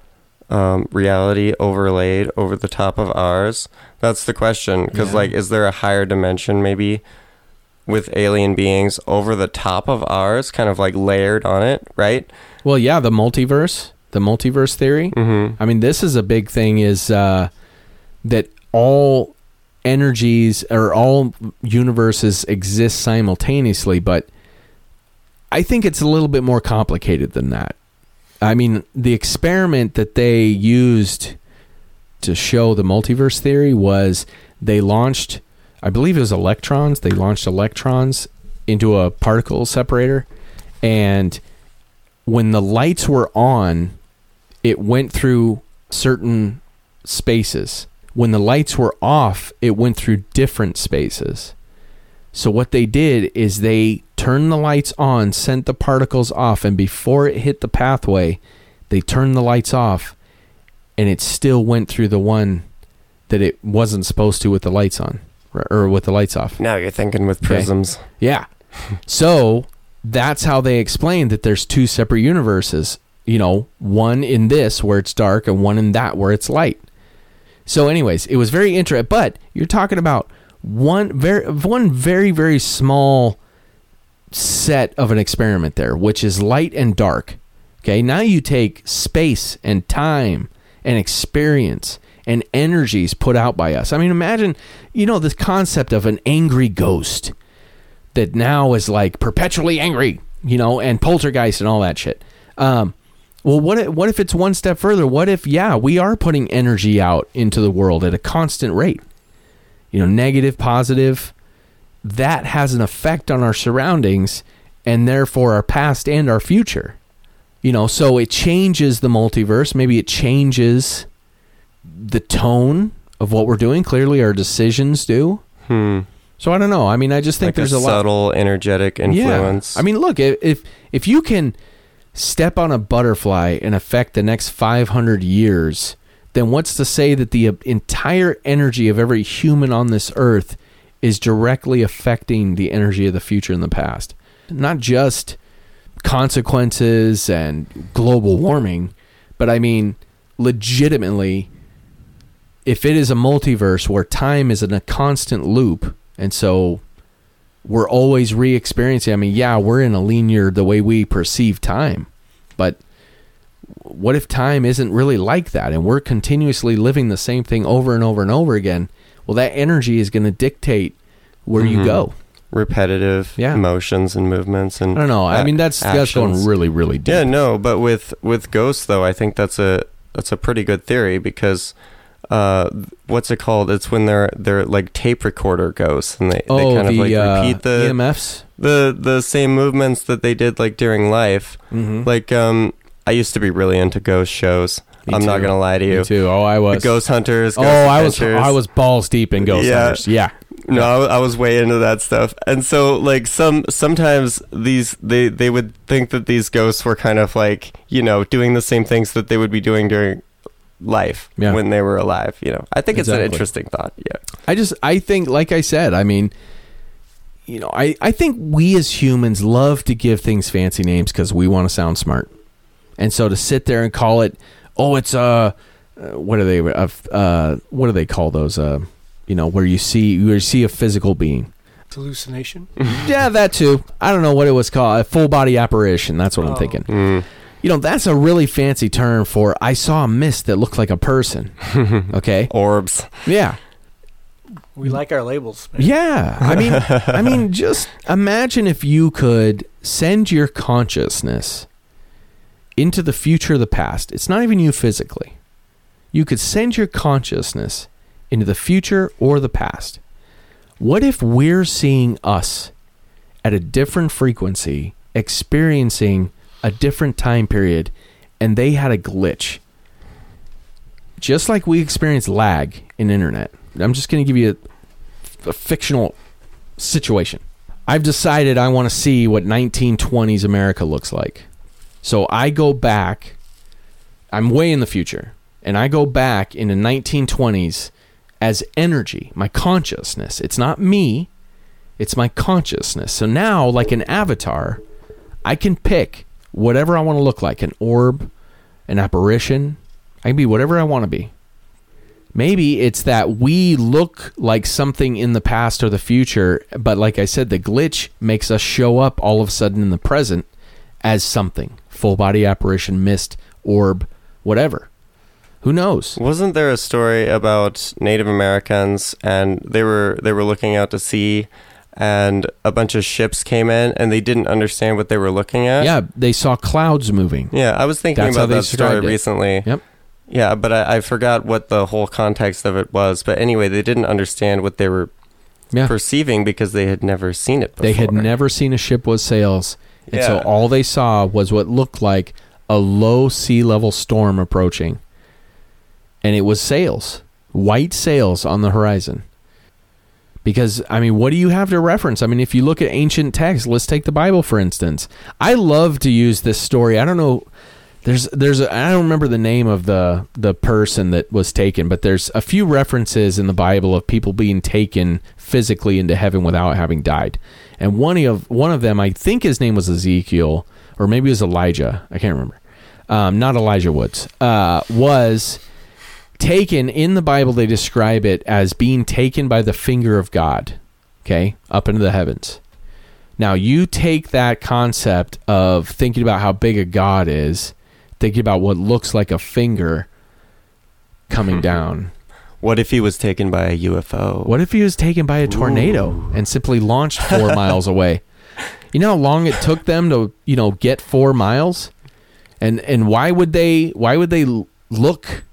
um, reality overlaid over the top of ours? That's the question. Because, Yeah. like, is there a higher dimension maybe with alien beings over the top of ours, kind of like layered on it, right? Well, yeah, the multiverse, the multiverse theory. Mm-hmm. I mean, this is a big thing is uh, that all energies or all universes exist simultaneously, but I think it's a little bit more complicated than that. I mean, the experiment that they used to show the multiverse theory was they launched, I believe it was electrons, they launched electrons into a particle separator, and when the lights were on, it went through certain spaces. When the lights were off, it went through different spaces. So what they did is they turned the lights on, sent the particles off, and before it hit the pathway, they turned the lights off, and it still went through the one that it wasn't supposed to with the lights on or- or with the lights off. Now you're thinking with prisms. Yeah. So that's how they explain that there's two separate universes. You know, one in this where it's dark and one in that where it's light. So, anyways, it was very interesting. But you're talking about one very one very very small set of an experiment there, which is light and dark. Okay, now you take space and time and experience and energies put out by us. I mean, imagine, you know, this concept of an angry ghost that now is like perpetually angry, you know, and poltergeist and all that shit. Um, well, what if, what if it's one step further? What if, yeah, we are putting energy out into the world at a constant rate? You know, negative, positive. That has an effect on our surroundings and therefore our past and our future. You know, so it changes the multiverse. Maybe it changes the tone of what we're doing. Clearly, our decisions do. Hmm. So I don't know. I mean, I just think Like there's a a, lot. subtle, energetic influence. Yeah. I mean, look, if, if if you can step on a butterfly and affect the next 500 years, then what's to say that the uh, entire energy of every human on this earth is directly affecting the energy of the future and the past? Not just consequences and global warming, but I mean, legitimately, if it is a multiverse where time is in a constant loop, and so we're always re-experiencing. I mean, yeah, we're in a linear the way we perceive time, but what if time isn't really like that, and we're continuously living the same thing over and over and over again? Well, that energy is going to dictate where you Mhm. go. repetitive Yeah. emotions and movements and I don't know. I mean, that's that's going really, really deep. Yeah, no, but with with ghosts though, I think that's a that's a pretty good theory because uh, what's it called? It's when they're they're like tape recorder ghosts and they, oh, they kind the of like uh, repeat the EMFs. the the same movements that they did like during life. Mm-hmm. Like um, I used to be really into ghost shows. Me I'm not gonna lie to you. Me too. Oh, I The was. Ghost Hunters. oh, Ghost I was. I was balls deep in Ghost Yeah. Hunters. Yeah. No, I, I was way into that stuff, and so like some sometimes these they they would think that these ghosts were kind of like you know doing the same things that they would be doing during life Yeah. when they were alive. You know, I think it's Exactly. an interesting thought. Yeah, I just I think like I said, I mean, you know, I I think we as humans love to give things fancy names cuz we want to sound smart. And so to sit there and call it oh it's uh uh, what are they uh, uh what do they call those uh you know where you see you see a physical being. hallucination. yeah, that too. I don't know what it was called. A full body apparition. That's what I'm Oh. thinking. Mm. You know, that's a really fancy term for I saw a mist that looked like a person. Okay? orbs. Yeah. We like our labels. man. Yeah. I mean, I mean, just imagine if you could send your consciousness into the future or the past. It's not even you physically. You could send your consciousness into the future or the past. What if we're seeing us at a different frequency, experiencing a different time period, and they had a glitch? Just like we experience lag in internet. I'm just going to give you a, a fictional situation. I've decided I want to see what 1920s America looks like. So I go back. I'm way in the future, and I go back into 1920s as energy, my consciousness. It's not me, it's my consciousness. So now, like an avatar, I can pick whatever I want to look like an orb, an apparition. I can be whatever I want to be. Maybe it's that we look like something in the past or the future, but like I said, the glitch makes us show up all of a sudden in the present as something full body apparition, mist, orb, whatever. Who knows? Wasn't there a story about Native Americans and they were they were looking out to sea and a bunch of ships came in and they didn't understand what they were looking at? Yeah, they saw clouds moving. Yeah, I was thinking That's about that story it. recently. Yep. Yeah, but I, I forgot what the whole context of it was. But anyway, they didn't understand what they were Yeah. perceiving because they had never seen it before. They had never seen a ship with sails. And so all they saw was what looked like a low sea level storm approaching. And it was sails, white sails on the horizon. Because, I mean, what do you have to reference? I mean, if you look at ancient texts, let's take the Bible, for instance. I love to use this story. I don't know. There's, there's, a, I don't remember the name of the the person that was taken, but there's a few references in the Bible of people being taken physically into heaven without having died. And one of one of them, I think his name was Ezekiel, or maybe it was Elijah. I can't remember. Um, not Elijah Woods. Uh, was taken in the Bible. They describe it as being taken by the finger of God. Okay, up into the heavens. Now you take that concept of thinking about how big a God is, thinking about what looks like a finger coming down. What if he was taken by a UFO? What if he was taken by a tornado and simply launched four miles away? You know how long it took them to, you know, get four miles, and and why would they? Why would they look?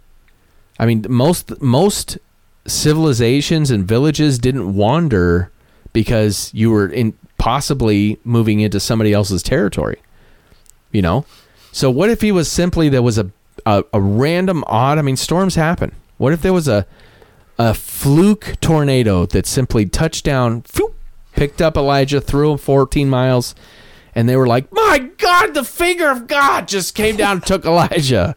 I mean, most most civilizations and villages didn't wander because you were in possibly moving into somebody else's territory. You know, so what if he was simply there was a a, a random odd? I mean, storms happen. What if there was a a fluke tornado that simply touched down, phew, picked up Elijah, threw him 14 miles, and they were like, "My God, the finger of God just came down and took Elijah.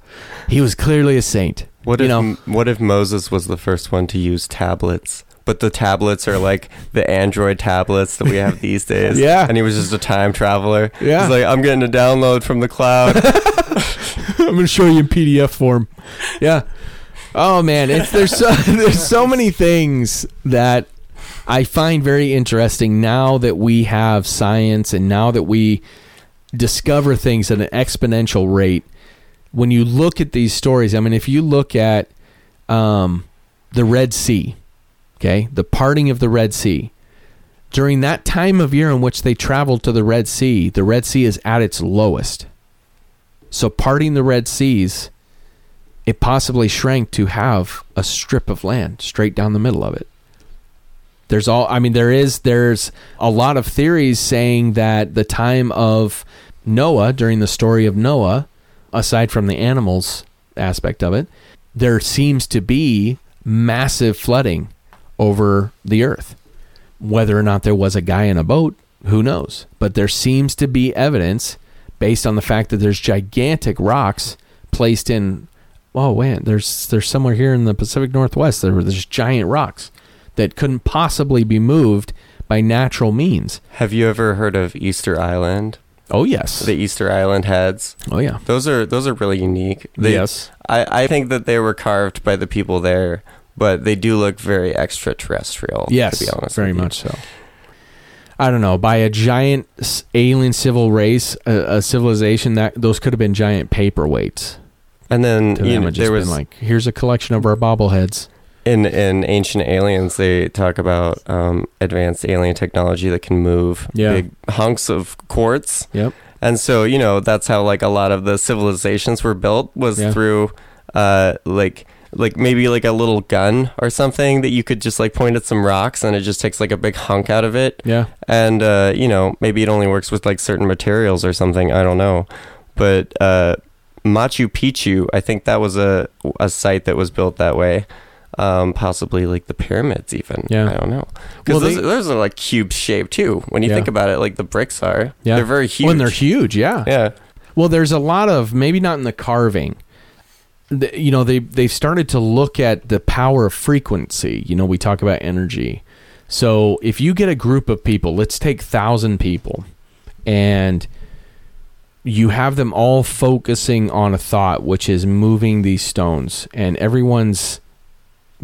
He was clearly a saint." What you if know? what if Moses was the first one to use tablets? But the tablets are like the Android tablets that we have these days. Yeah. And he was just a time traveler. Yeah. He's like, I'm getting a download from the cloud. I'm gonna show you in PDF form. Yeah. Oh man, it's there's so there's so many things that I find very interesting now that we have science and now that we discover things at an exponential rate. When you look at these stories, I mean, if you look at um, the Red Sea, okay, the parting of the Red Sea, during that time of year in which they traveled to the Red Sea, the Red Sea is at its lowest. So parting the Red Seas, it possibly shrank to have a strip of land straight down the middle of it. There's all I mean there is there's a lot of theories saying that the time of Noah during the story of Noah, aside from the animals aspect of it, there seems to be massive flooding over the earth. Whether or not there was a guy in a boat, who knows? But there seems to be evidence based on the fact that there's gigantic rocks placed in oh man there's there's somewhere here in the pacific northwest there were there's giant rocks that couldn't possibly be moved by natural means have you ever heard of Easter Island? oh yes The Easter Island heads. oh yeah Those are those are really unique. They, yes I, I think that they were carved by the people there, but they do look very extraterrestrial. yes to be honest, very much so i don't know by a giant alien civil race a, a civilization that those could have been giant paperweights And then you know, there was like here's a collection of our bobbleheads in in Ancient Aliens, they talk about um, advanced alien technology that can move Yeah. big hunks of quartz. yep And so, you know, that's how like a lot of the civilizations were built was Yeah. through uh like like maybe like a little gun or something that you could just like point at some rocks and it just takes like a big hunk out of it. yeah And uh, you know, maybe it only works with like certain materials or something, I don't know. But uh Machu Picchu, I think that was a a site that was built that way. Um, possibly like the pyramids, even. Yeah. I don't know. Well, Because they- those, those are like cube shaped too. When you Yeah. think about it, like the bricks are. Yeah. They're very huge. when they're huge yeah Yeah. Well, there's a lot of maybe not in the carving. The, you know, they they've started to look at the power of frequency. You know, we talk about energy. So if you get a group of people, let's take thousand people, and you have them all focusing on a thought, which is moving these stones, and everyone's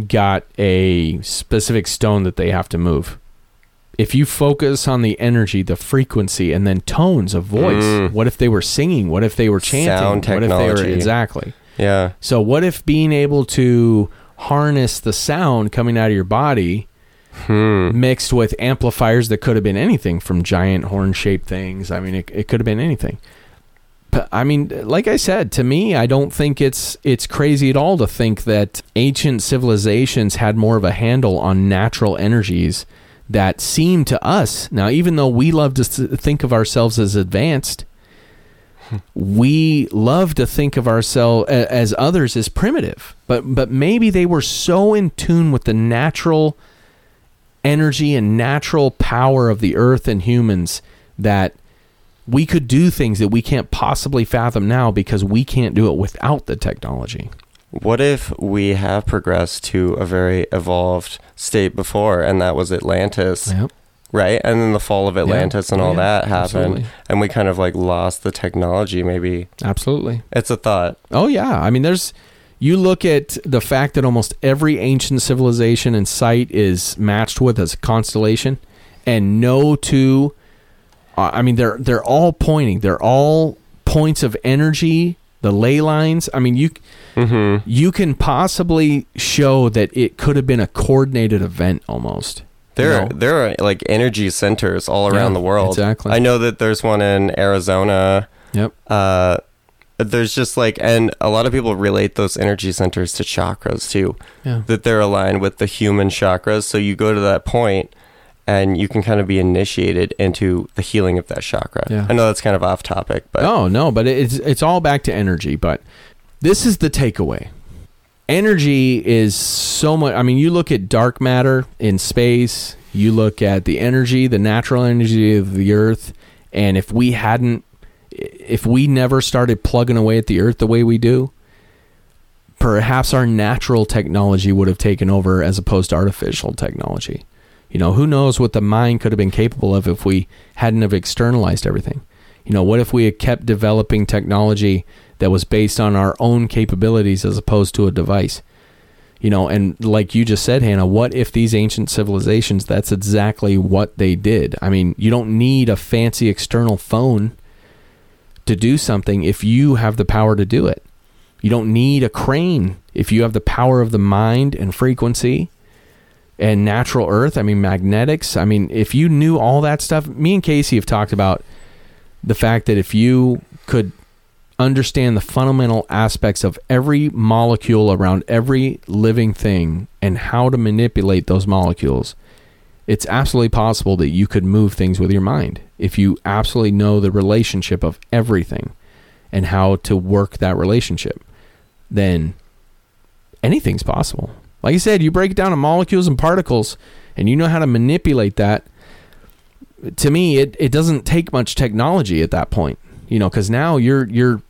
got a specific stone that they have to move. If you focus on the energy, the frequency, and then tones of voice, Mm. what if they were singing? What if they were chanting? Sound What if they were technology. exactly? Yeah. So what if being able to harness the sound coming out of your body Hmm. mixed with amplifiers that could have been anything from giant horn shaped things. I mean, it, it could have been anything. But I mean, like I said, to me, I don't think it's it's crazy at all to think that ancient civilizations had more of a handle on natural energies that seem to us now, even though we love to think of ourselves as advanced. Hmm. we love to think of ourselves as others as primitive, but but maybe they were so in tune with the natural energy and natural power of the earth and humans that we could do things that we can't possibly fathom now because we can't do it without the technology. What if we have progressed to a very evolved state before, and that was Atlantis, Yep. right? And then the fall of Atlantis and Oh, all yeah. that happened, Absolutely. and we kind of like lost the technology. Maybe Absolutely. it's a thought. Oh yeah. I mean there's you look at the fact that almost every ancient civilization and site is matched with as a constellation and no two I mean they're they're all pointing. They're all points of energy, the ley lines. I mean you Mm-hmm. you can possibly show that it could have been a coordinated event almost. There, You know? there are like energy centers all around Yeah, the world. exactly. I know that there's one in Arizona. Yep. Uh, there's just like, and a lot of people relate those energy centers to chakras too. Yeah. That they're aligned with the human chakras. So you go to that point, and you can kind of be initiated into the healing of that chakra. Yeah. I know that's kind of off topic, but oh no, but it's it's all back to energy. But this is the takeaway: energy is so much. I mean, you look at dark matter in space. You look at the energy, the natural energy of the Earth, and if we hadn't, if we never started plugging away at the Earth the way we do, perhaps our natural technology would have taken over as opposed to artificial technology. You know, who knows what the mind could have been capable of if we hadn't have externalized everything. You know, what if we had kept developing technology that was based on our own capabilities as opposed to a device? You know, and like you just said, Hannah, what if these ancient civilizations, that's exactly what they did? I mean, you don't need a fancy external phone to do something if you have the power to do it. You don't need a crane if you have the power of the mind and frequency and natural earth. I mean, magnetics. I mean, if you knew all that stuff, me and Casey have talked about the fact that if you could understand the fundamental aspects of every molecule around every living thing and how to manipulate those molecules, it's absolutely possible that you could move things with your mind if you absolutely know the relationship of everything and how to work that relationship. Then anything's possible. Like I said, you break it down to molecules and particles and you know how to manipulate that. To me, it, it doesn't take much technology at that point, you know, because now you're you're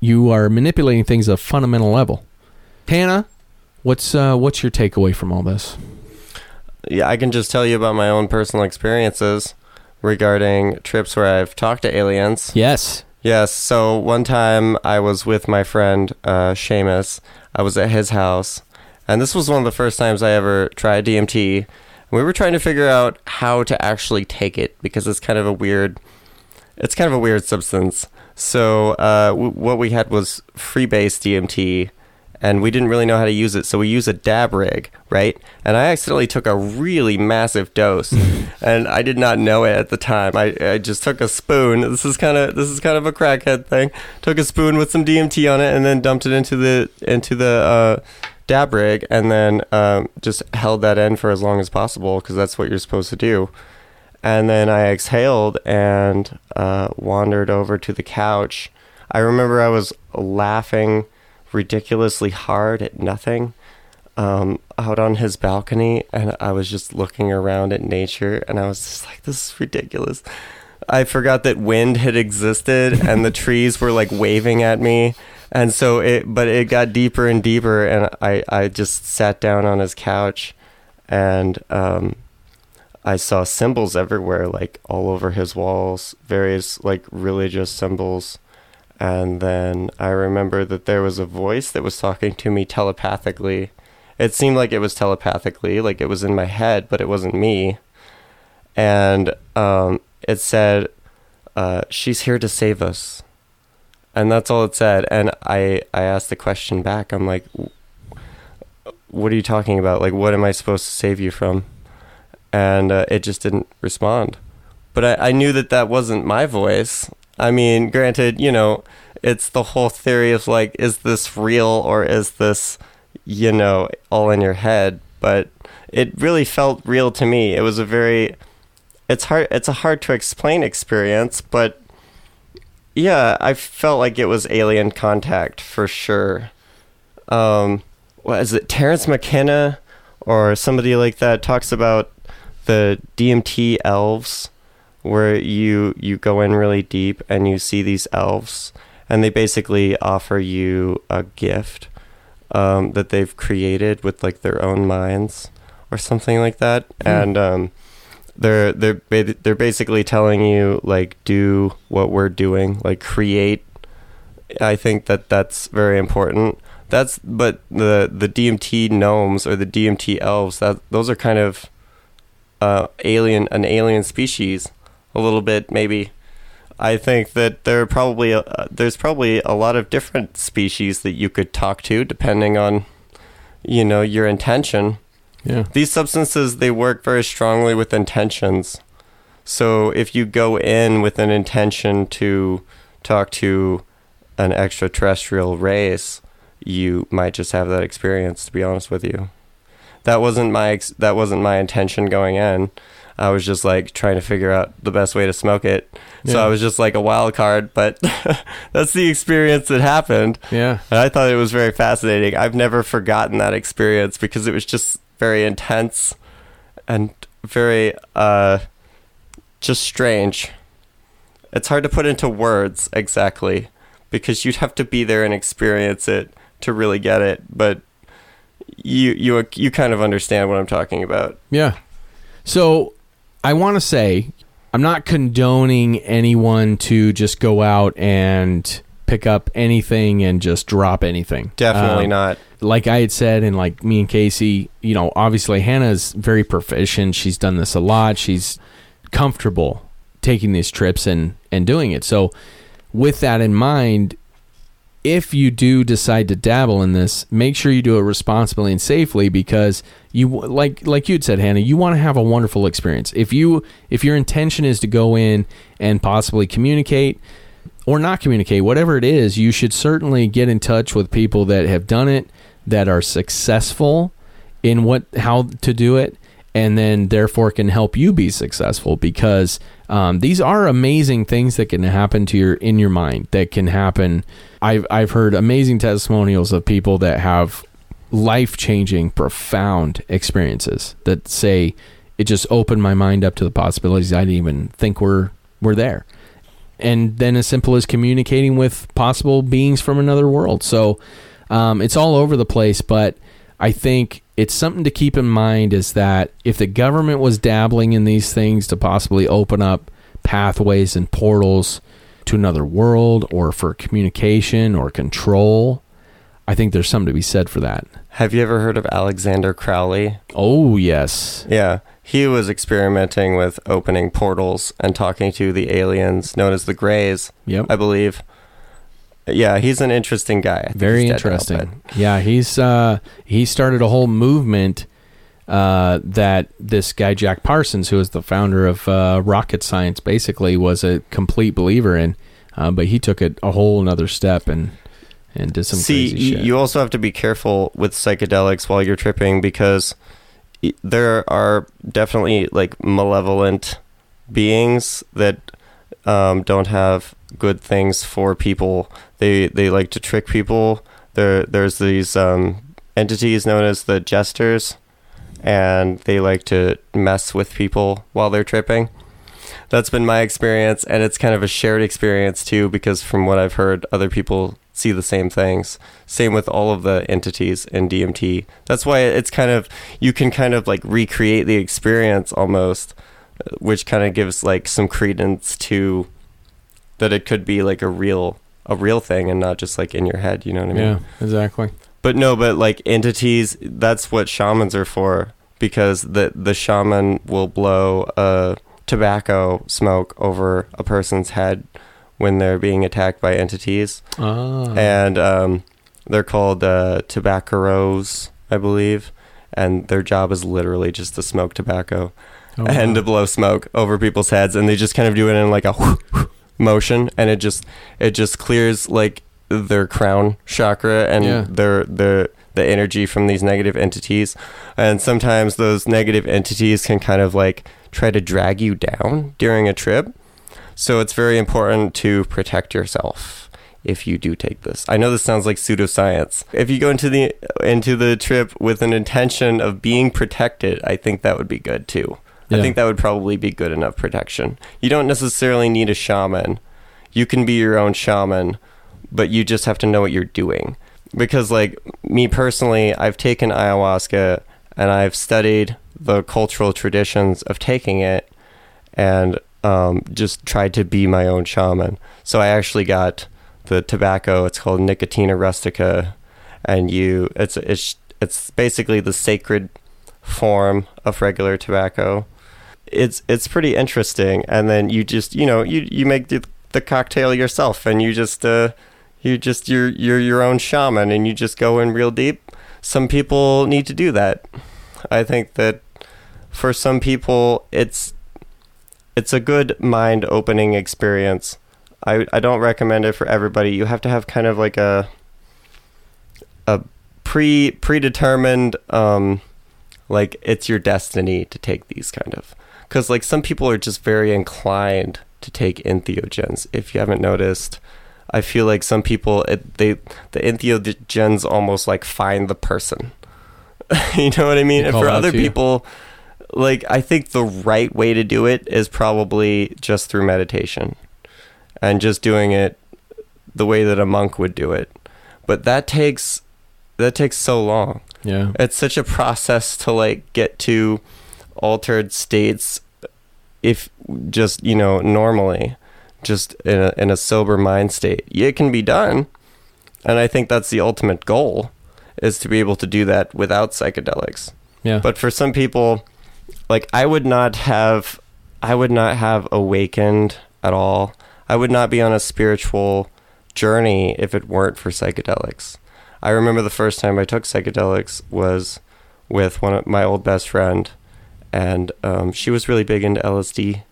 you are manipulating things at a fundamental level. Hannah, what's uh, what's your takeaway from all this? Yeah, I can just tell you about my own personal experiences regarding trips where I've talked to aliens. Yes. Yes. So one time I was with my friend uh, Seamus. I was at his house, and this was one of the first times I ever tried DMT. We were trying to figure out how to actually take it because it's kind of a weird, it's kind of a weird substance. So uh, w- what we had was freebase DMT, and we didn't really know how to use it. So we used a dab rig, right? And I accidentally took a really massive dose, and I did not know it at the time. I, I just took a spoon. This is kind of this is kind of a crackhead thing. Took a spoon with some DMT on it, and then dumped it into the into the uh, dab rig, and then um, just held that in for as long as possible because that's what you're supposed to do. And then I exhaled and uh, wandered over to the couch. I remember I was laughing ridiculously hard at nothing um, out on his balcony, and I was just looking around at nature, and I was just like, "This is ridiculous." I forgot that wind had existed, and the trees were like waving at me, and so it. But it got deeper and deeper, and I I just sat down on his couch, and um, I saw symbols everywhere, like all over his walls, various like religious symbols. And then I remember that there was a voice that was talking to me telepathically. It seemed like it was telepathically, like it was in my head, but it wasn't me. And um, it said, uh, "She's here to save us," and that's all it said. And I I asked the question back. I'm like, "What are you talking about? Like, what am I supposed to save you from?" And uh, it just didn't respond. But I, I knew that that wasn't my voice. I mean, granted, you know, it's the whole theory of like, is this real or is this, you know, all in your head? But it really felt real to me. It was a very, it's hard, it's a hard to explain experience, but yeah, I felt like it was alien contact for sure. Um, what is it? Terence McKenna or somebody like that talks about the DMT elves where you you go in really deep and you see these elves and they basically offer you a gift um, that they've created with like their own minds or something like that and um, they're they're they're basically telling you like do what we're doing like create. I think that that's very important. That's but the the DMT gnomes or the DMT elves that those are kind of uh, alien an alien species a little bit maybe. I think that there are probably uh, there's probably a lot of different species that you could talk to depending on you know your intention Yeah. these substances they work very strongly with intentions so if you go in with an intention to talk to an extraterrestrial race you might just have that experience to be honest with you that wasn't my ex- that wasn't my intention going in I was just like trying to figure out the best way to smoke it. So I was just like a wild card, but that's the experience that happened. Yeah. And I thought it was very fascinating. I've never forgotten that experience because it was just very intense and very uh just strange. It's hard to put into words exactly because you'd have to be there and experience it to really get it, but you you you kind of understand what I'm talking about. Yeah. So I want to say I'm not condoning anyone to just go out and pick up anything and just drop anything. Definitely Um, not. Like I had said, and like me and Casey, you know, obviously Hannah's very proficient. She's done this a lot. She's comfortable taking these trips and and doing it. So with that in mind, if you do decide to dabble in this, make sure you do it responsibly and safely because you like like you'd said, Hannah, you want to have a wonderful experience. If you if your intention is to go in and possibly communicate or not communicate, whatever it is, you should certainly get in touch with people that have done it, that are successful in what how to do it, and then therefore can help you be successful because um, these are amazing things that can happen to your in your mind that can happen. I've I've heard amazing testimonials of people that have life changing, profound experiences that say it just opened my mind up to the possibilities I didn't even think were were there. And then as simple as communicating with possible beings from another world. So um, it's all over the place, but I think it's something to keep in mind is that if the government was dabbling in these things to possibly open up pathways and portals to another world or for communication or control, I think there's something to be said for that. Have you ever heard of Alexander Crowley? Oh, yes. Yeah, he was experimenting with opening portals and talking to the aliens known as the Greys, Yep. I believe. Yeah, he's an interesting guy. Very dead now, interesting. yeah, he's uh, he started a whole movement uh, that this guy Jack Parsons, who is the founder of uh, rocket science, basically was a complete believer in. Uh, but he took it a whole another step and and did some See, crazy you, shit. you also have to be careful with psychedelics while you're tripping because there are definitely like malevolent beings that um, don't have good things for people. They they like to trick people. There there's these um, entities known as the jesters, and they like to mess with people while they're tripping. That's been my experience, and it's kind of a shared experience too, because from what I've heard, other people see the same things. Same with all of the entities in DMT. That's why it's kind of you can kind of like recreate the experience almost, uh, which kind of gives like some credence to that it could be like a real a real thing and not just like in your head. You know what I mean? yeah, exactly. But no, but like entities, that's what shamans are for because the the shaman will blow a tobacco smoke over a person's head when they're being attacked by entities, Ah, and um, they're called uh, tabaqueros, I believe, and their job is literally just to smoke tobacco Oh, and wow. to blow smoke over people's heads, and they just kind of do it in like a motion, and it just it just clears like their crown chakra and Yeah. their their the energy from these negative entities, and sometimes those negative entities can kind of like try to drag you down during a trip. So it's very important to protect yourself if you do take this. I know this sounds like pseudoscience. If you go into the into the trip with an intention of being protected, I think that would be good too. I think that would probably be good enough protection. You don't necessarily need a shaman. You can be your own shaman, but you just have to know what you're doing. Because like me personally, I've taken ayahuasca and I've studied the cultural traditions of taking it and um, just tried to be my own shaman. So I actually got the tobacco. It's called Nicotiana rustica, and you it's it's it's basically the sacred form of regular tobacco. It's it's pretty interesting, and then you just you know you you make the, the cocktail yourself, and you just uh you just you're you're your own shaman, and you just go in real deep. Some people need to do that. I think that for some people it's it's a good mind opening experience. I I don't recommend it for everybody. You have to have kind of like a a pre predetermined um like it's your destiny to take these kind of because like some people are just very inclined to take entheogens. If you haven't noticed, I feel like some people it, they the entheogens almost like find the person. you know what I mean? And for other people, you. Like I think the right way to do it is probably just through meditation and just doing it the way that a monk would do it. But that takes that takes so long. Yeah. It's such a process to like get to altered states if just, you know, normally just in a in a sober mind state. It can be done. And I think that's the ultimate goal is to be able to do that without psychedelics. Yeah. But for some people, like I would not have I would not have awakened at all. I would not be on a spiritual journey if it weren't for psychedelics. I remember the first time I took psychedelics was with one of my old best friend and um, she was really big into LSD.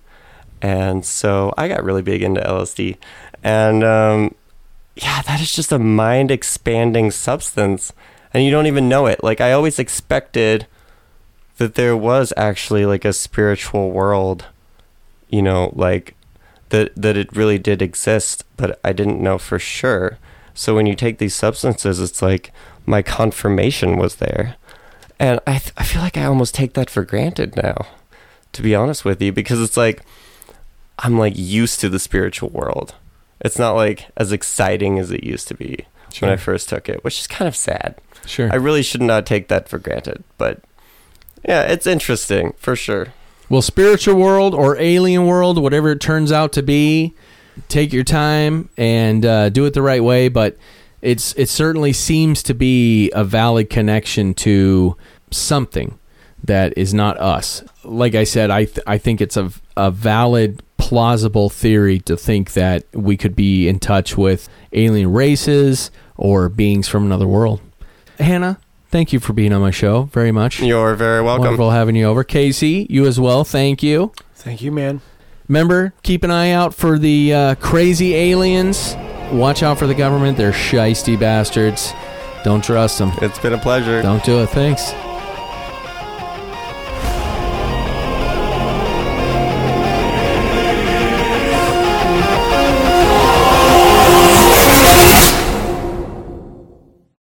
And so I got really big into LSD. And um, yeah, that is just a mind expanding substance. And you don't even know it. Like, I always expected that there was actually like a spiritual world, you know, like that, that it really did exist, but I didn't know for sure. So when you take these substances, it's like my confirmation was there. And I, th- I feel like I almost take that for granted now, to be honest with you, because it's like I'm like used to the spiritual world. It's not like as exciting as it used to be when I first took it, which is kind of sad. Sure. I really should not take that for granted, but yeah, it's interesting for sure. Well, spiritual world or alien world, whatever it turns out to be, take your time and uh, do it the right way. But it's it certainly seems to be a valid connection to something that is not us. Like I said, I th- I think it's a a valid, plausible theory to think that we could be in touch with alien races or beings from another world. Hannah, thank you for being on my show very much. You're very welcome. Wonderful having you over. Casey, you as well. Thank you. Thank you, man. Remember, keep an eye out for the uh, crazy aliens. Watch out for the government. They're shisty bastards. Don't trust them. It's been a pleasure. Don't do it. Thanks.